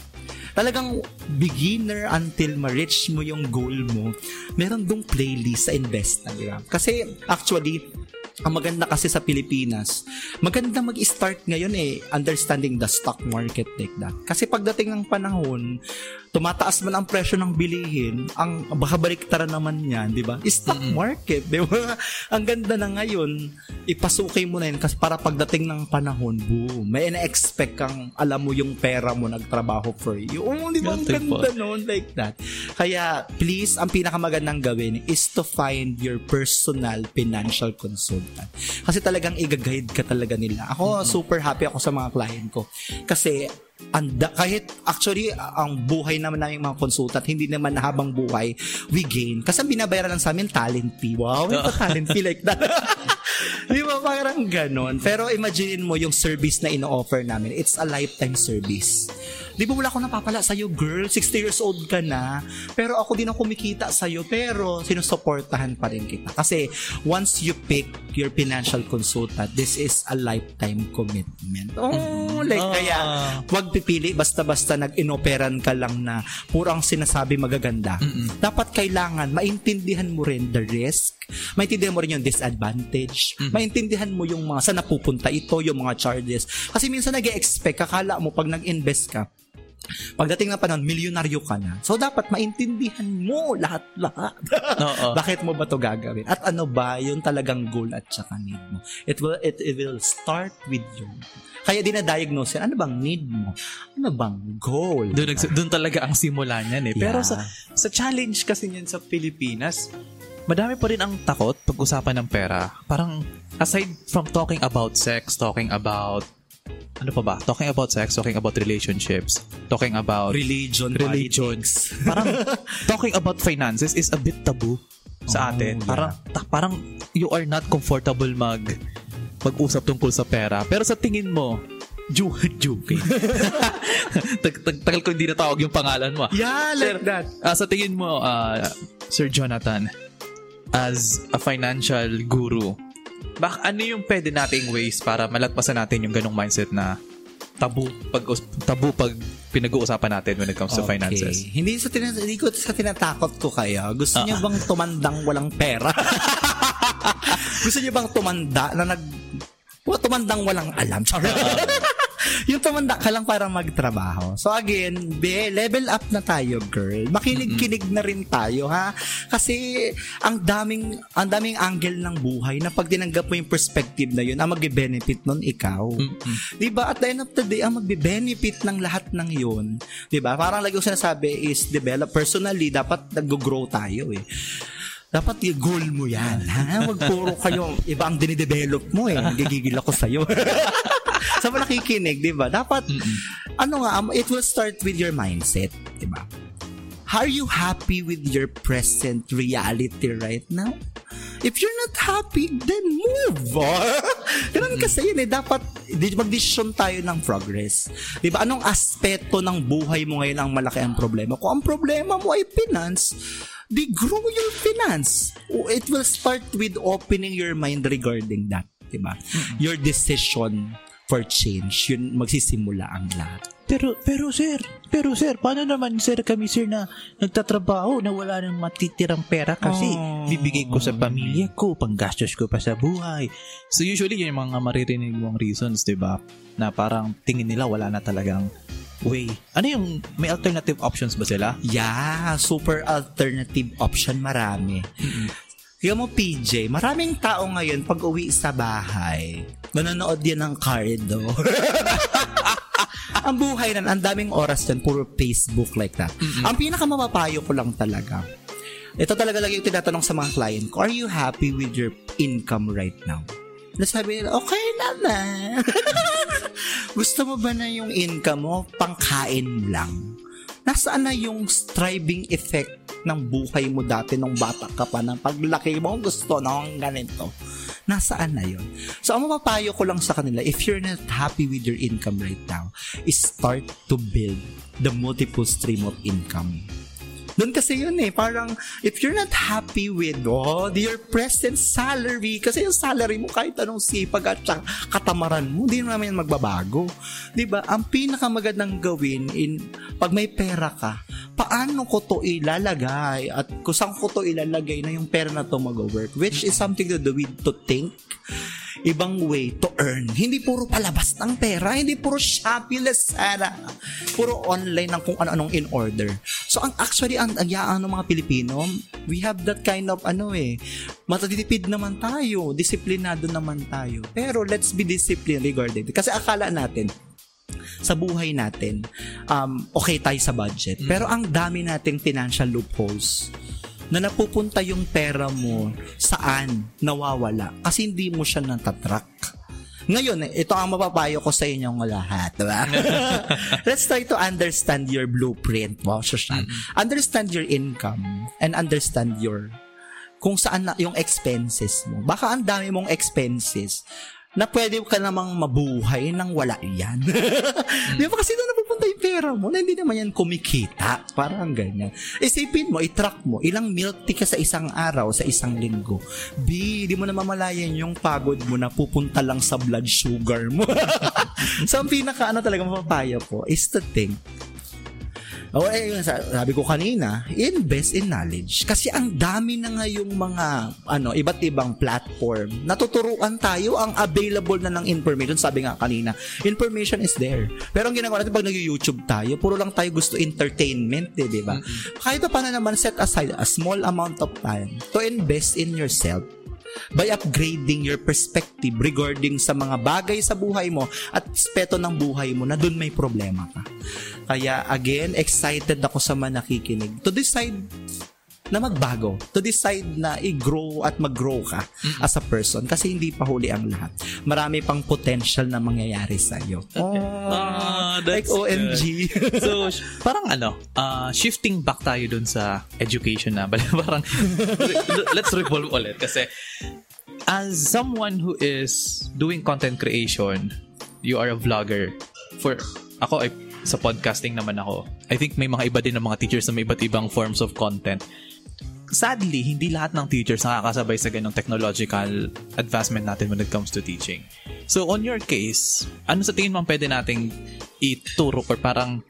E: talagang beginner until ma-reach mo yung goal mo, meron dong playlist sa Investagram. Kasi actually, ang maganda kasi sa Pilipinas, maganda mag-start ngayon eh, understanding the stock market like that. Kasi pagdating ng panahon, tumataas man ang presyo ng bilihin, ang baka baliktaran naman yan, di ba? Stock market, di ba? Ang ganda na ngayon, ipasuki mo na yun kasi para pagdating ng panahon, boom, may ina-expect kang alam mo yung pera mo nagtrabaho for you. Oo, di ba? Ang ganda noon like that. Kaya, please, ang pinakamagandang gawin is to find your personal financial consultant. Kasi talagang i-guide ka talaga nila. Ako, super happy ako sa mga client ko. Kasi, anda, kahit actually ang buhay naman namin mga consultant hindi naman na habang buhay we gain kasi ang binabayaran lang sa amin talent fee wow may pa talent fee like that Di ba parang ganon? Pero imagine mo yung service na ino-offer namin. It's a lifetime service. Di ba wala akong napapala sa'yo, girl? 60 years old ka na. Pero ako din ang kumikita sa'yo. Pero sinusuportahan pa rin kita. Kasi once you pick your financial consultant, this is a lifetime commitment. Oh, like
D: Ah.
E: kaya wag pipili basta-basta nag-inoperan ka lang na purang sinasabi magaganda. Dapat kailangan maintindihan mo rin the risk, maintindihan mo rin yung disadvantage, maintindihan mo yung mga saan napupunta ito, yung mga charges. Kasi minsan nag expect kakala mo pag nag-invest ka, pagdating ng panahon, milyonaryo ka na. So, dapat maintindihan mo lahat-lahat. Bakit mo ba to gagawin? At ano ba yung talagang goal at saka need mo? It will, it, it will start with you. Kaya dinadiagnose yan, ano bang need mo? Ano bang goal?
D: Doon, nags- doon talaga ang simula niyan eh. Pero
E: Yeah.
D: sa, sa challenge kasi niyan sa Pilipinas, madami pa rin ang takot pag-usapan ng pera. Parang aside from talking about sex, talking about ano pa ba? Talking about sex, talking about relationships, talking about
E: religion,
D: religion.
E: politics.
D: parang talking about finances is a bit taboo sa
E: Oh,
D: atin.
E: yeah.
D: Parang ta- parang you are not comfortable mag mag-usap tungkol sa pera. Pero sa tingin mo, Ju Juke. tag, tag, tagal ko hindi natawag yung pangalan mo. ah.
E: Yeah, like that.
D: Ah, sa tingin mo, ah, Sir Jonathan, as a financial guru, bak ano yung pwede nating ways para malagpasan natin yung ganong mindset na tabu pag tabu pag pinag-uusapan natin when it comes to finances.
E: Hindi sa tina- hindi ko sa tinatakot ko kaya. Gusto niyo bang tumandang walang pera? Gusto niyo bang tumanda na nag tumandang walang alam. Sorry. Yung tumanda ka lang para magtrabaho. So again, be, level up na tayo, girl. Makinig-kinig na rin tayo, ha? Kasi ang daming ang daming angle ng buhay na pag tinanggap mo yung perspective na yun, ang magbe-benefit nun ikaw. Di ba? At the end of the day, ang magbe-benefit ng lahat ng yun, di ba? Parang lagi ko sinasabi is develop personally, dapat nag-grow tayo eh. Dapat yung goal mo yan, ha? Wag puro kayo, iba ang dinidevelop mo eh. Nagigigil ako sa'yo. sa mga nakikinig, di ba? Dapat, ano nga, um, it will start with your mindset, di ba? Are you happy with your present reality right now? If you're not happy, then move on. Ganun kasi yun eh. Dapat di- mag-decision tayo ng progress. Di ba? Anong aspeto ng buhay mo ngayon ang malaki ang problema? Kung ang problema mo ay finance, di grow your finance. It will start with opening your mind regarding that. Di ba? Your decision for change, yun magsisimula ang lahat.
A: Pero, pero sir, pero sir, paano naman sir kami sir na nagtatrabaho na wala nang matitirang pera kasi
E: Oh.
A: bibigay ko sa pamilya ko, panggastos ko pa sa buhay.
D: So usually yun yung mga maririnig mong reasons, 'di ba? Na parang tingin nila wala na talagang way. Ano yung may alternative options ba sila?
E: Yeah, super alternative option marami. Kaya mo PJ, maraming tao ngayon pag uwi sa bahay, nanonood yan ng cardo. ang buhay nan, ang daming oras dyan, puro Facebook like that. Ang pinakamapapayo ko lang talaga, ito talaga lagi yung tinatanong sa mga client ko, are you happy with your income right now? Nasabi nila, okay naman. Gusto mo ba na yung income mo, pangkain lang? Nasaan na yung striving effect ng buhay mo dati nung bata ka pa ng paglaki mo gusto ng ganito? Nasaan na yun? So, ang mapapayo ko lang sa kanila, if you're not happy with your income right now, start to build the multiple stream of income. Doon kasi yun eh, parang if you're not happy with oh, your present salary, kasi yung salary mo kahit anong sipag at katamaran mo, hindi naman yan magbabago. ba? Ang pinakamagandang gawin in pag may pera ka, paano ko to ilalagay at kung saan ko to ilalagay na yung pera na to mag-work, which is something to do with to think ibang way to earn. Hindi puro palabas ng pera, hindi puro Shopee, Lazada, puro online ng kung ano-anong in order. So, ang actually, ang agyaan ng mga Pilipino, we have that kind of, ano eh, matatitipid naman tayo, disiplinado naman tayo. Pero, let's be disciplined regarding Kasi akala natin, sa buhay natin, um, okay tayo sa budget. Pero ang dami nating financial loopholes na napupunta yung pera mo saan nawawala kasi hindi mo siya natatrack. Ngayon, eh, ito ang mapapayo ko sa inyong lahat. Diba? Let's try to understand your blueprint. Wow, Shoshan. Understand your income and understand your kung saan na, yung expenses mo. Baka ang dami mong expenses na pwede ka namang mabuhay nang wala yan. Di ba kasi doon napupunta yung pera mo na hindi naman yan kumikita. Parang ganyan. Isipin mo, itrack mo, ilang milk tea ka sa isang araw, sa isang linggo. B, di mo na mamalayan yung pagod mo na pupunta lang sa blood sugar mo. so, ang pinaka ano talaga mapapaya po is to think o eh, sabi ko kanina, invest in knowledge. Kasi ang dami na ngayong mga ano, iba't ibang platform. Natuturuan tayo ang available na ng information. Sabi nga kanina, information is there. Pero ang ginagawa natin pag nag-YouTube tayo, puro lang tayo gusto entertainment, eh, di ba? Kahit pa paano naman set aside a small amount of time to invest in yourself by upgrading your perspective regarding sa mga bagay sa buhay mo at aspeto ng buhay mo na doon may problema ka. Kaya again, excited ako sa mga nakikinig to decide na magbago, to decide na i-grow at mag-grow ka as a person kasi hindi pa huli ang lahat. Marami pang potential na mangyayari sa iyo.
D: Ah,
E: like
D: that's
E: OMG.
D: so, parang ano, uh, shifting back tayo dun sa education na. Parang, let's revolve ulit. Kasi, as someone who is doing content creation, you are a vlogger. For, ako, ay, sa podcasting naman ako. I think may mga iba din ng mga teachers na may iba't ibang forms of content. Sadly, hindi lahat ng teachers nakakasabay sa ganong technological advancement natin when it comes to teaching. So, on your case, ano sa tingin mo ang pwede nating ituro or parang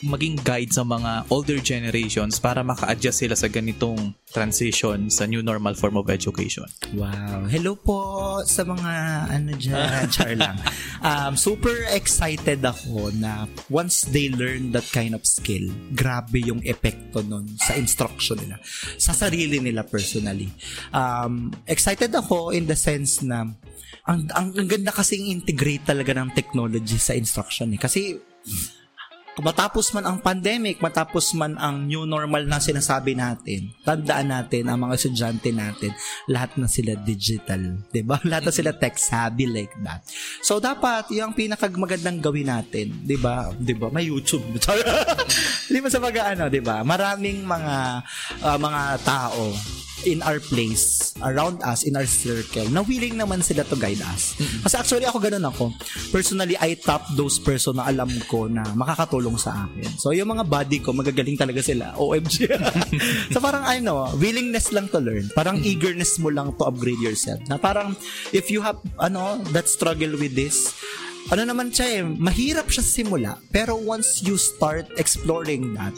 D: maging guide sa mga older generations para maka-adjust sila sa ganitong transition sa new normal form of education?
E: Wow. Hello po sa mga ano dyan. Char lang. Um, super excited ako na once they learn that kind of skill, grabe yung epekto nun sa instruction nila. Sa sarili nila personally. Um, excited ako in the sense na ang, ang, ang ganda kasing integrate talaga ng technology sa instruction eh. Kasi matapos man ang pandemic, matapos man ang new normal na sinasabi natin, tandaan natin ang mga estudyante natin, lahat na sila digital, 'di ba? Lahat na sila tech savvy like that. So dapat 'yung pinakamagandang gawin natin, 'di ba? 'Di ba? May YouTube. 'Di ba sa mga ano, 'di ba? Maraming mga ah, mga tao in our place, around us, in our circle, na willing naman sila to guide us. Kasi actually ako ganun ako. Personally, I top those person na alam ko na makakatulong sa akin. So yung mga buddy ko, magagaling talaga sila. OMG. so parang ano, willingness lang to learn. Parang eagerness mo lang to upgrade yourself. Na parang if you have ano, that struggle with this, ano naman siya eh, mahirap siya simula, pero once you start exploring that,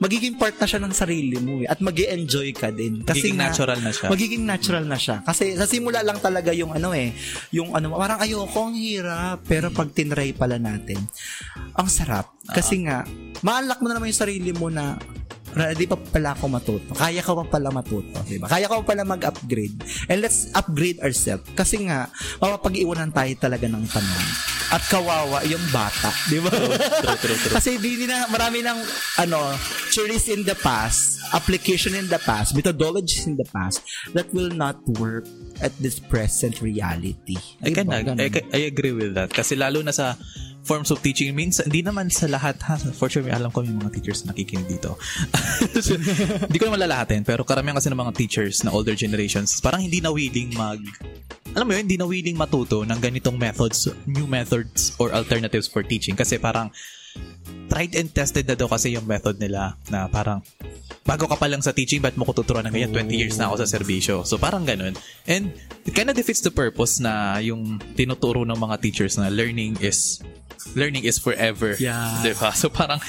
E: magiging part na siya ng sarili mo eh, at mag enjoy ka din. Kasi
D: Magiging
E: nga,
D: natural na siya.
E: Magiging natural na siya. Kasi sa simula lang talaga yung ano eh, yung ano, parang ayoko, ang hirap, pero pag tinry pala natin, ang sarap. Kasi nga, ma-unlock mo na naman yung sarili mo na ready pa pala ako matuto. Kaya ko pa pala matuto, 'di ba? Kaya ko pa pala mag-upgrade. And let's upgrade ourselves kasi nga mapapag-iwanan tayo talaga ng panahon. At kawawa yung bata, 'di ba?
D: True, true, true.
E: Kasi di nila marami ng ano, theories in the past, application in the past, methodologies in the past that will not work at this present reality.
D: I,
E: Di
D: can. I, I agree with that. Kasi lalo na sa forms of teaching, minsan, hindi naman sa lahat ha. For sure, may alam ko yung mga teachers na nakikinig dito. Hindi ko naman lalahatin, pero karamihan kasi ng mga teachers na older generations, parang hindi na willing mag alam mo yun, hindi na willing matuto ng ganitong methods, new methods or alternatives for teaching. Kasi parang tried and tested na daw kasi yung method nila na parang bago ka pa lang sa teaching, ba't mo ko tuturuan ng ganyan? 20 years na ako sa serbisyo. So parang ganun. And it kind of defeats the purpose na yung tinuturo ng mga teachers na learning is learning is forever.
E: Yeah.
D: Diba? So parang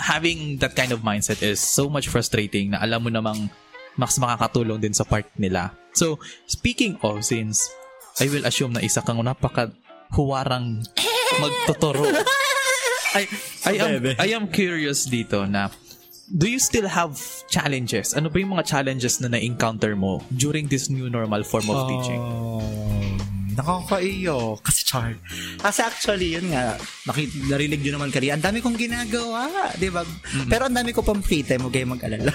D: having that kind of mindset is so much frustrating na alam mo namang mas makakatulong din sa part nila. So, speaking of, since I will assume na isa kang napaka huwarang magtuturo. I, I am. I am curious dito na do you still have challenges? Ano ba yung mga challenges na na-encounter mo during this new normal form of teaching?
E: Nakakaiyo. Kasi char. Kasi actually, yun nga, nakit, narinig nyo naman kanina, ang dami kong ginagawa. Di ba? Pero ang dami ko pang free time, huwag kayong mag-alala.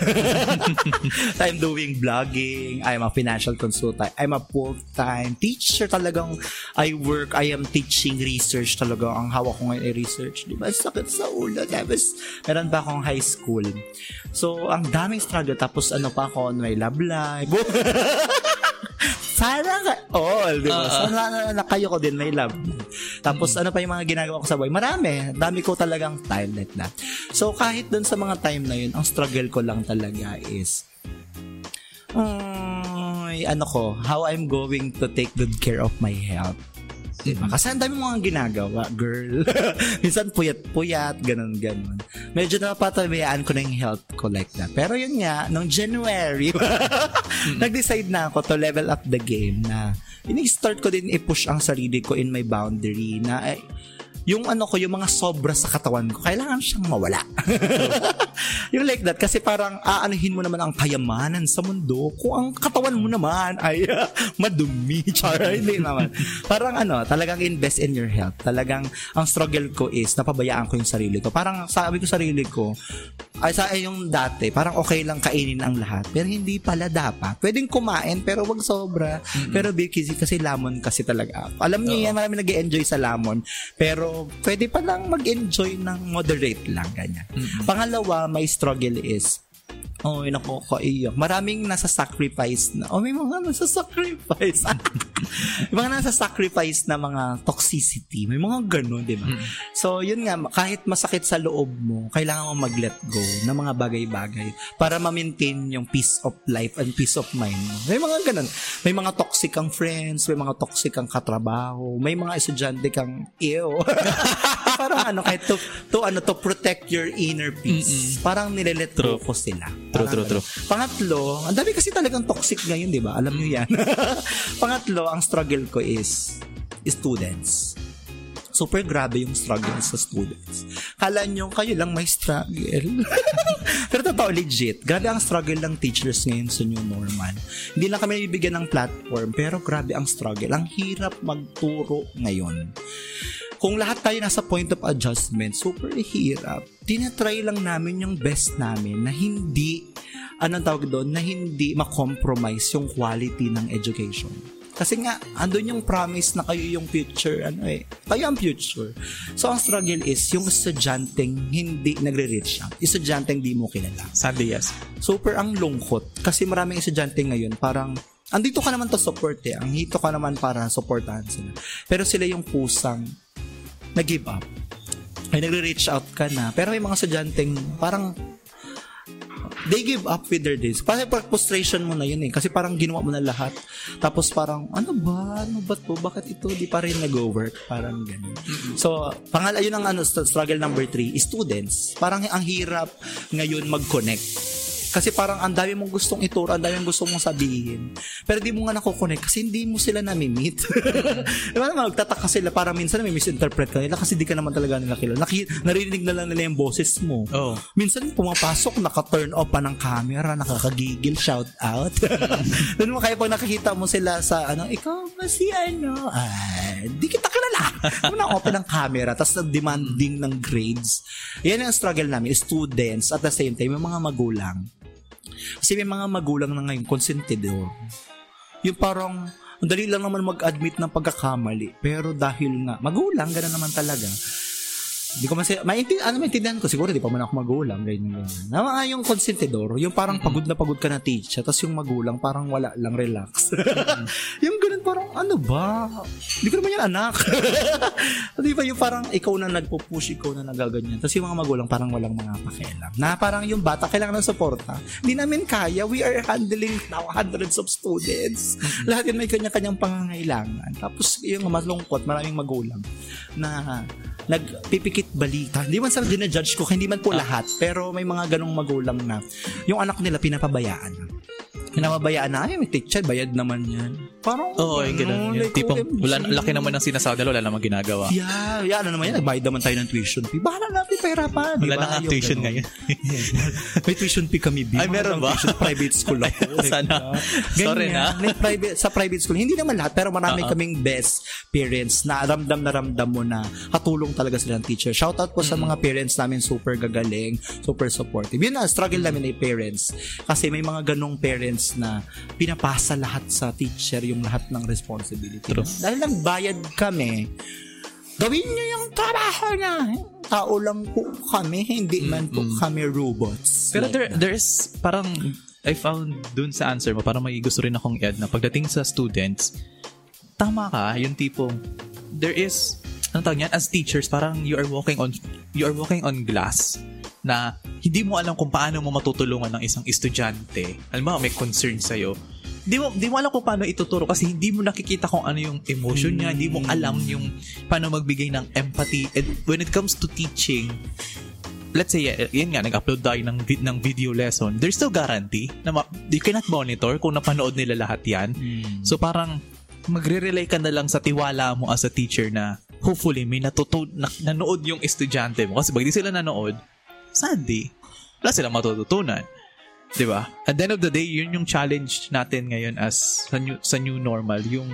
E: I'm doing vlogging, I'm a financial consultant, I'm a full-time teacher talagang I work, I am teaching research talaga. Ang hawak ko ngayon ay research. Di ba? Sakit sa ulo. Tapos, meron pa akong high school. So, ang daming struggle. Tapos, ano pa ako, may love life. Sana ka, all, di ba? Sana na kayo ko din, may love. Tapos, ano pa yung mga ginagawa ko sa buhay? Marami. Dami ko talagang time like that. So, kahit dun sa mga time na yun, ang struggle ko lang talaga is, ay, ano ko, how I'm going to take good care of my health. Diba? Kasi ang dami mga ginagawa, girl. Minsan puyat-puyat, ganun-ganun. Medyo napatabayaan ko na yung health ko like that. Pero yun nga, nung January, nag-decide na ako to level up the game na ini-start ko din i-push ang sarili ko in my boundary na eh, yung ano ko, yung mga sobra sa katawan ko, kailangan siyang mawala. yung like that, kasi parang aanuhin mo naman ang kayamanan sa mundo kung ang katawan mo naman ay uh, madumi. Char, hindi naman. Parang ano, talagang invest in your health. Talagang ang struggle ko is napabayaan ko yung sarili ko. Parang sabi ko sarili ko, ay sa yung dati, parang okay lang kainin ang lahat. Pero hindi pala dapat. Pwedeng kumain, pero wag sobra. Pero big kasi, kasi lamon kasi talaga. Alam niyo yan, marami nag enjoy sa lamon. Pero pwede pa lang mag-enjoy ng moderate lang, ganyan. Pangalawa, my struggle is, Oh, yun ako kaiyak. Maraming nasa sacrifice na, oh, may mga nasa sacrifice. may mga nasa sacrifice na mga toxicity. May mga ganun, di ba? So, yun nga, kahit masakit sa loob mo, kailangan mo mag-let go ng mga bagay-bagay para ma-maintain yung peace of life and peace of mind mo. May mga ganun. May mga toxic kang friends, may mga toxic kang katrabaho, may mga estudyante kang ew. parang ano, kahit to, to, ano, to protect your inner peace. Parang nilelet go ko sila.
D: True,
E: Parang
D: true,
E: ano. Pangatlo, ang dami kasi talagang toxic ngayon, di ba? Alam niyo yan. Pangatlo, ang struggle ko is students. Super grabe yung struggle sa students. Kala nyo, kayo lang may struggle. Pero totoo, legit. Grabe ang struggle ng teachers ngayon sa new normal. Hindi lang kami bibigyan ng platform, pero grabe ang struggle. Ang hirap magturo ngayon kung lahat tayo nasa point of adjustment, super hirap. Tinatry lang namin yung best namin na hindi, anong tawag doon, na hindi makompromise yung quality ng education. Kasi nga, andun yung promise na kayo yung future, ano eh, kayo ang future. So, ang struggle is, yung estudyanteng hindi nagre-reach out. Estudyanteng di mo kilala.
D: Sadly, yes.
E: Super ang lungkot. Kasi maraming estudyante ngayon, parang, andito ka naman to support eh. Ang hito ka naman para supportahan sila. Pero sila yung pusang nag-give up. Ay nagre-reach out ka na. Pero may mga estudyanteng parang they give up with their days. Parang parang frustration mo na yun eh. Kasi parang ginawa mo na lahat. Tapos parang, ano ba? Ano ba to? Bakit ito di pa rin nag-work? Parang ganun. So, pangal, yun ang ano, struggle number three, students. Parang ang hirap ngayon mag-connect. Kasi parang ang dami mong gustong ituro, ang dami mong gustong mong sabihin. Pero di mo nga nakukonect kasi hindi mo sila nami-meet. diba naman, magtataka sila. Parang minsan may misinterpret ka nila kasi di ka naman talaga nila kilala. Naki, narinig na lang nila yung boses mo.
D: Oh.
E: Minsan pumapasok, naka-turn off pa ng camera, nakakagigil, shout out. Doon mo kaya pag nakikita mo sila sa ano, ikaw ba si ano? Ah, di kita kilala. Muna open ng camera, tapos demanding ng grades. Yan ang struggle namin, students, at the same time, yung mga magulang. Kasi may mga magulang na ngayon, consentidor. Yung parang, ang dali lang naman mag-admit ng pagkakamali. Pero dahil nga, magulang, gano'n naman talaga. Hindi ko masaya, maintindihan, ano maintindihan ko, siguro di pa man ako magulang, ganyan, ganyan. Na mga yung consentidor, yung parang pagod na pagod ka na teacher, tapos yung magulang parang wala lang, relax. yung ganun parang, ano ba? Hindi ko naman yan anak. di ba yung parang ikaw na nagpo-push, ikaw na nagaganyan. Tapos yung mga magulang parang walang mga pakialam. Na parang yung bata kailangan ng suporta. Hindi namin kaya. We are handling now hundreds of students. Lahat yun may kanya-kanyang pangangailangan. Tapos yung malungkot, maraming magulang na nagpipikit balita. Hindi man sa dinajudge ko, hindi man po lahat. Pero may mga ganong magulang na yung anak nila pinapabayaan. Kinamabayaan na, ay, may teacher, bayad naman yan. Parang,
D: Oo, oh, yung ganun. Yung
E: like,
D: tipong,
E: OMG.
D: wala, laki naman ng sinasahod nila, wala namang ginagawa.
E: Yeah, yeah, ano naman yan, nagbayad naman tayo ng tuition fee. Bahala natin pera pa, di
D: Wala
E: ba?
D: na nga
E: Yung
D: tuition
E: ganun.
D: ngayon.
E: May tuition fee kami, B.
D: Ay, meron ba?
E: Tuition, private school ako.
D: Sana. Sorry na.
E: May private, sa private school, hindi naman lahat, pero marami
D: Oo.
E: kaming best parents na ramdam na ramdam mo na katulong talaga sila ng teacher. Shoutout po sa
D: Mm.
E: mga parents namin, super gagaling, super supportive. Yun na, struggle namin ay parents. Kasi may mga ganong parents na pinapasa lahat sa teacher yung lahat ng responsibility.
D: True.
E: Dahil nagbayad kami, gawin niyo yung trabaho niya. Tao lang po kami, hindi man po kami robots.
D: Pero
E: Like
D: there,
E: that.
D: there's parang I found dun sa answer mo, parang may gusto rin akong i-add na pagdating sa students, tama ka, yung tipong there is ano tawag yan, as teachers, parang you are walking on you are walking on glass na hindi mo alam kung paano mo matutulungan ng isang estudyante. Alam mo, may concern sa'yo. Di mo, di mo alam kung paano ituturo kasi hindi mo nakikita kung ano yung emotion niya, hindi mo alam yung paano magbigay ng empathy. And when it comes to teaching, let's say, y- yun nga, nag-upload tayo ng, ng video lesson, there's no guarantee na ma- you cannot monitor kung napanood nila lahat yan. So parang magre-rely ka na lang sa tiwala mo as a teacher na hopefully may natutu- na- nanood yung estudyante mo. Kasi pag di sila nanood, sadly, wala silang matututunan. 'Di ba? At the end of the day, yun yung challenge natin ngayon as sa new, sa new normal, yung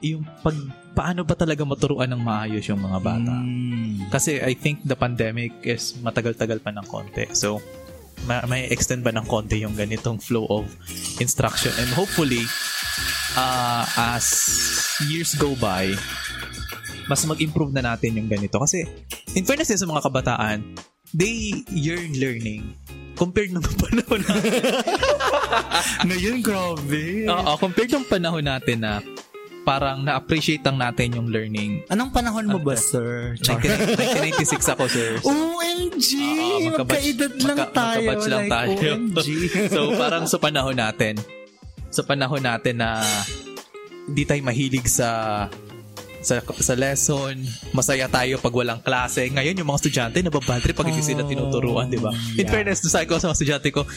D: yung pag paano ba talaga maturuan ng maayos yung mga bata.
E: Mm.
D: Kasi I think the pandemic is matagal-tagal pa ng konti. So, ma- may extend ba ng konti yung ganitong flow of instruction. And hopefully, uh, as years go by, mas mag-improve na natin yung ganito. Kasi, in fairness sa mga kabataan, they yearn learning compared nung panahon na
E: Ngayon, grabe.
D: Oo, compared nung panahon natin na parang na-appreciate lang natin yung learning.
E: Anong panahon mo ba, sir?
D: 19, 1996 ako, sir.
E: OMG!
D: Oo, magkabatch-
E: Magkaedad lang
D: magka-
E: tayo.
D: magkabatch lang
E: like,
D: tayo.
E: OMG.
D: so parang sa panahon natin, sa panahon natin na di tayo mahilig sa sa sa lesson, masaya tayo pag walang klase. Ngayon, yung mga estudyante, nababadri pag hindi sila tinuturuan, di ba? In
E: yeah.
D: fairness, sabi ko sa mga estudyante ko,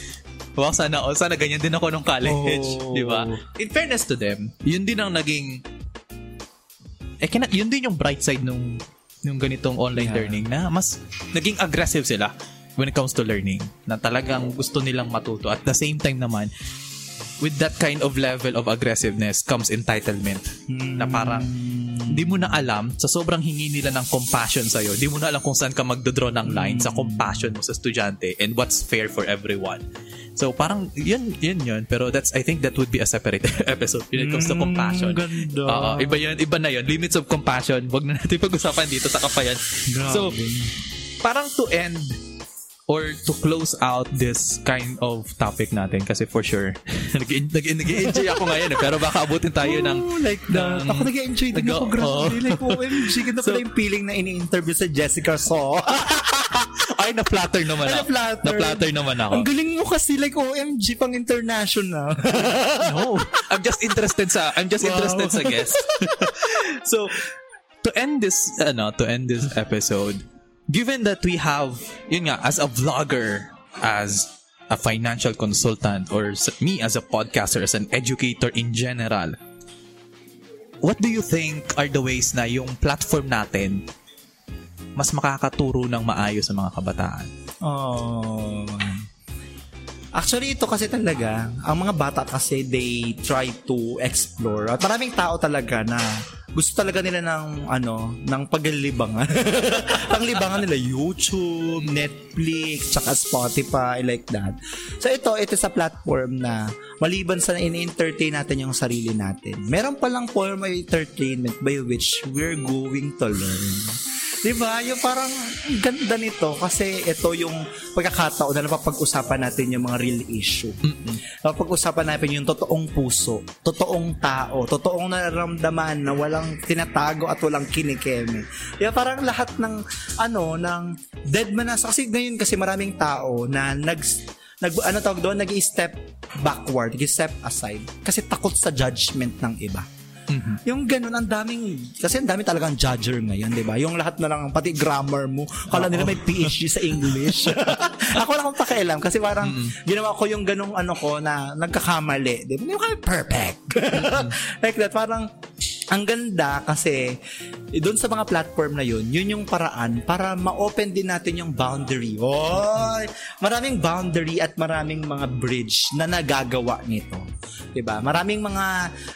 D: wow, sana, oh, sana ganyan din ako nung college,
E: Oh.
D: di ba? In fairness to them, yun din ang naging, eh, kina, yun din yung bright side nung, nung ganitong online
E: Yeah.
D: learning na mas naging aggressive sila when it comes to learning. Na talagang gusto nilang matuto. At the same time naman, with that kind of level of aggressiveness comes entitlement. Na parang, di mo na alam, sa sobrang hingi nila ng compassion sa'yo, di mo na alam kung saan ka magdodraw ng line sa compassion mo sa estudyante and what's fair for everyone. So parang, yun, yun yun. Pero that's, I think that would be a separate episode when it comes to compassion.
E: ganda.
D: Oo, iba yun, iba na yun. Limits of compassion. Wag na natin pag-usapan dito sa kapayan. So, parang to end or to close out this kind of topic natin kasi for sure nag- nag- nag-enjoy ako ngayon eh, pero baka abutin tayo ng
E: Oh, like that.
D: ng-
E: Ako nag-enjoy din
D: nag-
E: ako. Grabe.
D: oo.
E: Like, OMG. Ganda
D: So-
E: pala yung feeling na ini-interview sa Jessica So.
D: ay na-flatter naman
E: Ay,
D: ako
E: na-flatter.
D: na-flatter naman ako
E: Ang galing mo kasi like OMG pang international.
D: no I'm just interested sa I'm just
E: Wow.
D: interested sa guest so to end this ano to end this episode given that we have yun nga as a vlogger as a financial consultant or me as a podcaster as an educator in general what do you think are the ways na yung platform natin mas makakaturo ng maayos sa mga kabataan
E: Oh. Actually, ito kasi talaga, ang mga bata kasi they try to explore. At maraming tao talaga na gusto talaga nila ng ano, ng paglilibangan. Panglibangan nila YouTube, Netflix, tsaka Spotify like that. So ito, ito sa platform na maliban sa ini-entertain natin yung sarili natin. Meron palang form of entertainment by which we're going to learn. Diba? Yung parang ang ganda nito kasi ito yung pagkakataon na napapag-usapan natin yung mga real issue. Napapag-usapan natin yung totoong puso, totoong tao, totoong nararamdaman na walang tinatago at walang kinikeme. Kaya parang lahat ng ano, ng dead man na. Kasi ngayon kasi maraming tao na nag nag ano tawag doon, nag-step backward, nag-step aside kasi takot sa judgment ng iba. Yung ganun, ang daming, kasi ang dami talagang judger ngayon, di ba? Yung lahat na lang, pati grammar mo, kala nila may PhD sa English. Ako lang akong pakialam kasi parang ginawa ko yung ganung ano ko na nagkakamali. Di ba? Hindi ko kami perfect. like that, parang ang ganda kasi eh, doon sa mga platform na yun, yun yung paraan para ma-open din natin yung boundary. Oy! Maraming boundary at maraming mga bridge na nagagawa nito. 'Di ba? Maraming mga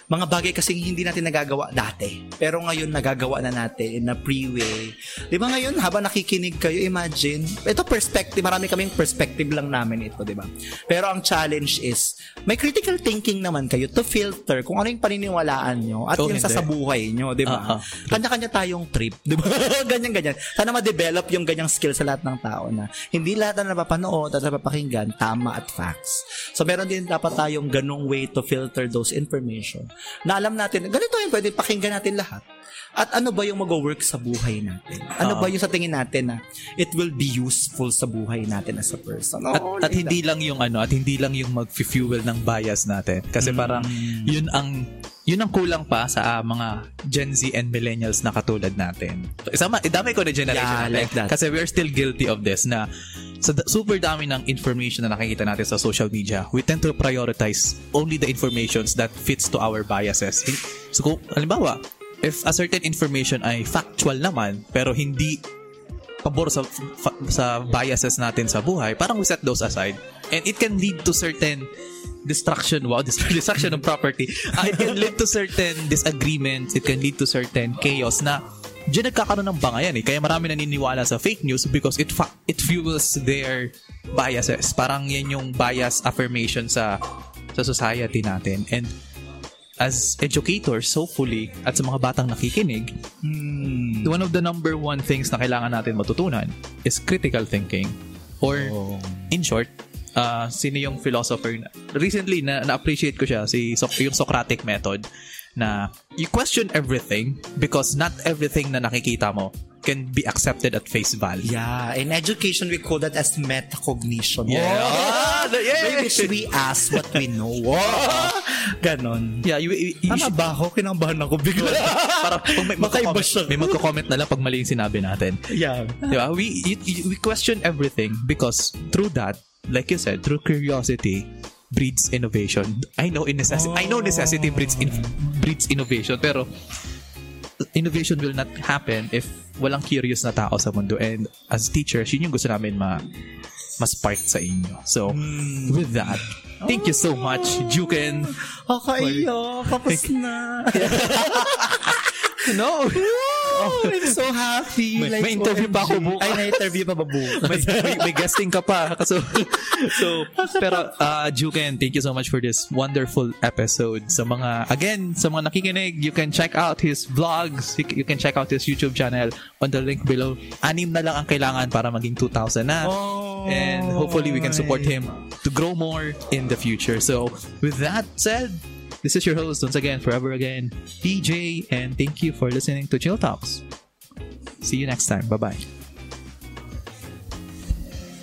E: mga bagay kasi hindi natin nagagawa dati. Pero ngayon nagagawa na natin in a pre-way. 'Di ba ngayon habang nakikinig kayo, imagine, ito perspective, marami kaming perspective lang namin ito, 'di ba? Pero ang challenge is may critical thinking naman kayo to filter kung ano yung paniniwalaan nyo at
D: Oh,
E: yung sa. Sa buhay nyo, 'di ba?
D: Ah.
E: Kanya-kanya tayong trip, 'di ba? ganyan ganyan. Sana ma-develop yung ganyang skill sa lahat ng tao na hindi lahat na napapanood at napapakinggan tama at facts. So meron din dapat tayong ganong way to filter those information. Na alam natin, ganito yun, pwede pakinggan natin lahat. At ano ba yung mag-work sa buhay natin? Ano
D: Ah.
E: ba yung sa tingin natin na it will be useful sa buhay natin as a person?
D: At, at hindi lang yung ano, at hindi lang yung mag-fuel ng bias natin. Kasi parang yun ang yun ang kulang pa sa ah, mga Gen Z and millennials na katulad natin. Isama, idamay ko na generation
E: Yeah,
D: natin.
E: like that.
D: Kasi we're still guilty of this na sa da- super dami ng information na nakikita natin sa social media, we tend to prioritize only the informations that fits to our biases. So, kung, halimbawa, if a certain information ay factual naman, pero hindi pabor sa sa biases natin sa buhay, parang we set those aside. And it can lead to certain destruction, wow, destruction of property. Ah, it can lead to certain disagreements, it can lead to certain chaos na Diyan nagkakaroon ng bangayan eh. Kaya marami naniniwala sa fake news because it fa- it fuels their biases. Parang yan yung bias affirmation sa sa society natin. And as educators, hopefully, at sa mga batang nakikinig,
E: Hmm.
D: one of the number one things na kailangan natin matutunan is critical thinking. Or, in short, uh, sino yung philosopher na, recently na na-appreciate ko siya si Soc- yung Socratic method na you question everything because not everything na nakikita mo can be accepted at face value.
E: Yeah, in education we call that as metacognition.
D: Yeah. Ah, the- yeah.
E: By which we ask what we know. Wow. Ganon.
D: Yeah, you, you, you
E: Tama
D: should-
E: ba ako? Kinabahan ako bigla.
D: para pag may magko-comment, may magko-comment na lang pag mali yung sinabi natin.
E: yeah.
D: Di ba? We, y- y- we question everything because through that, like you said, through curiosity breeds innovation. I know in necessity, I know necessity breeds in, breeds innovation, pero innovation will not happen if walang curious na tao sa mundo. And as teachers, yun yung gusto namin ma ma-spark sa inyo. So, with that, thank you so much, Juken.
E: Kakaiyak. Kapos na.
D: No!
E: oh, I'm so happy.
D: May- may interview pa ako
E: OMG.
D: bukas.
E: Ay, may interview pa ba bukas?
D: may, may, may guesting ka pa. So, so pero, uh, Juken, thank you so much for this wonderful episode. Sa mga, again, sa mga nakikinig, you can check out his vlogs. You, you can check out his YouTube channel on the link below. Anim na lang ang kailangan para maging 2,000 na.
E: Oh,
D: And hopefully we can support him to grow more in the future. So, with that said, this is your host once again, forever again, DJ, and thank you for listening to Chill Talks. See you next time. Bye bye.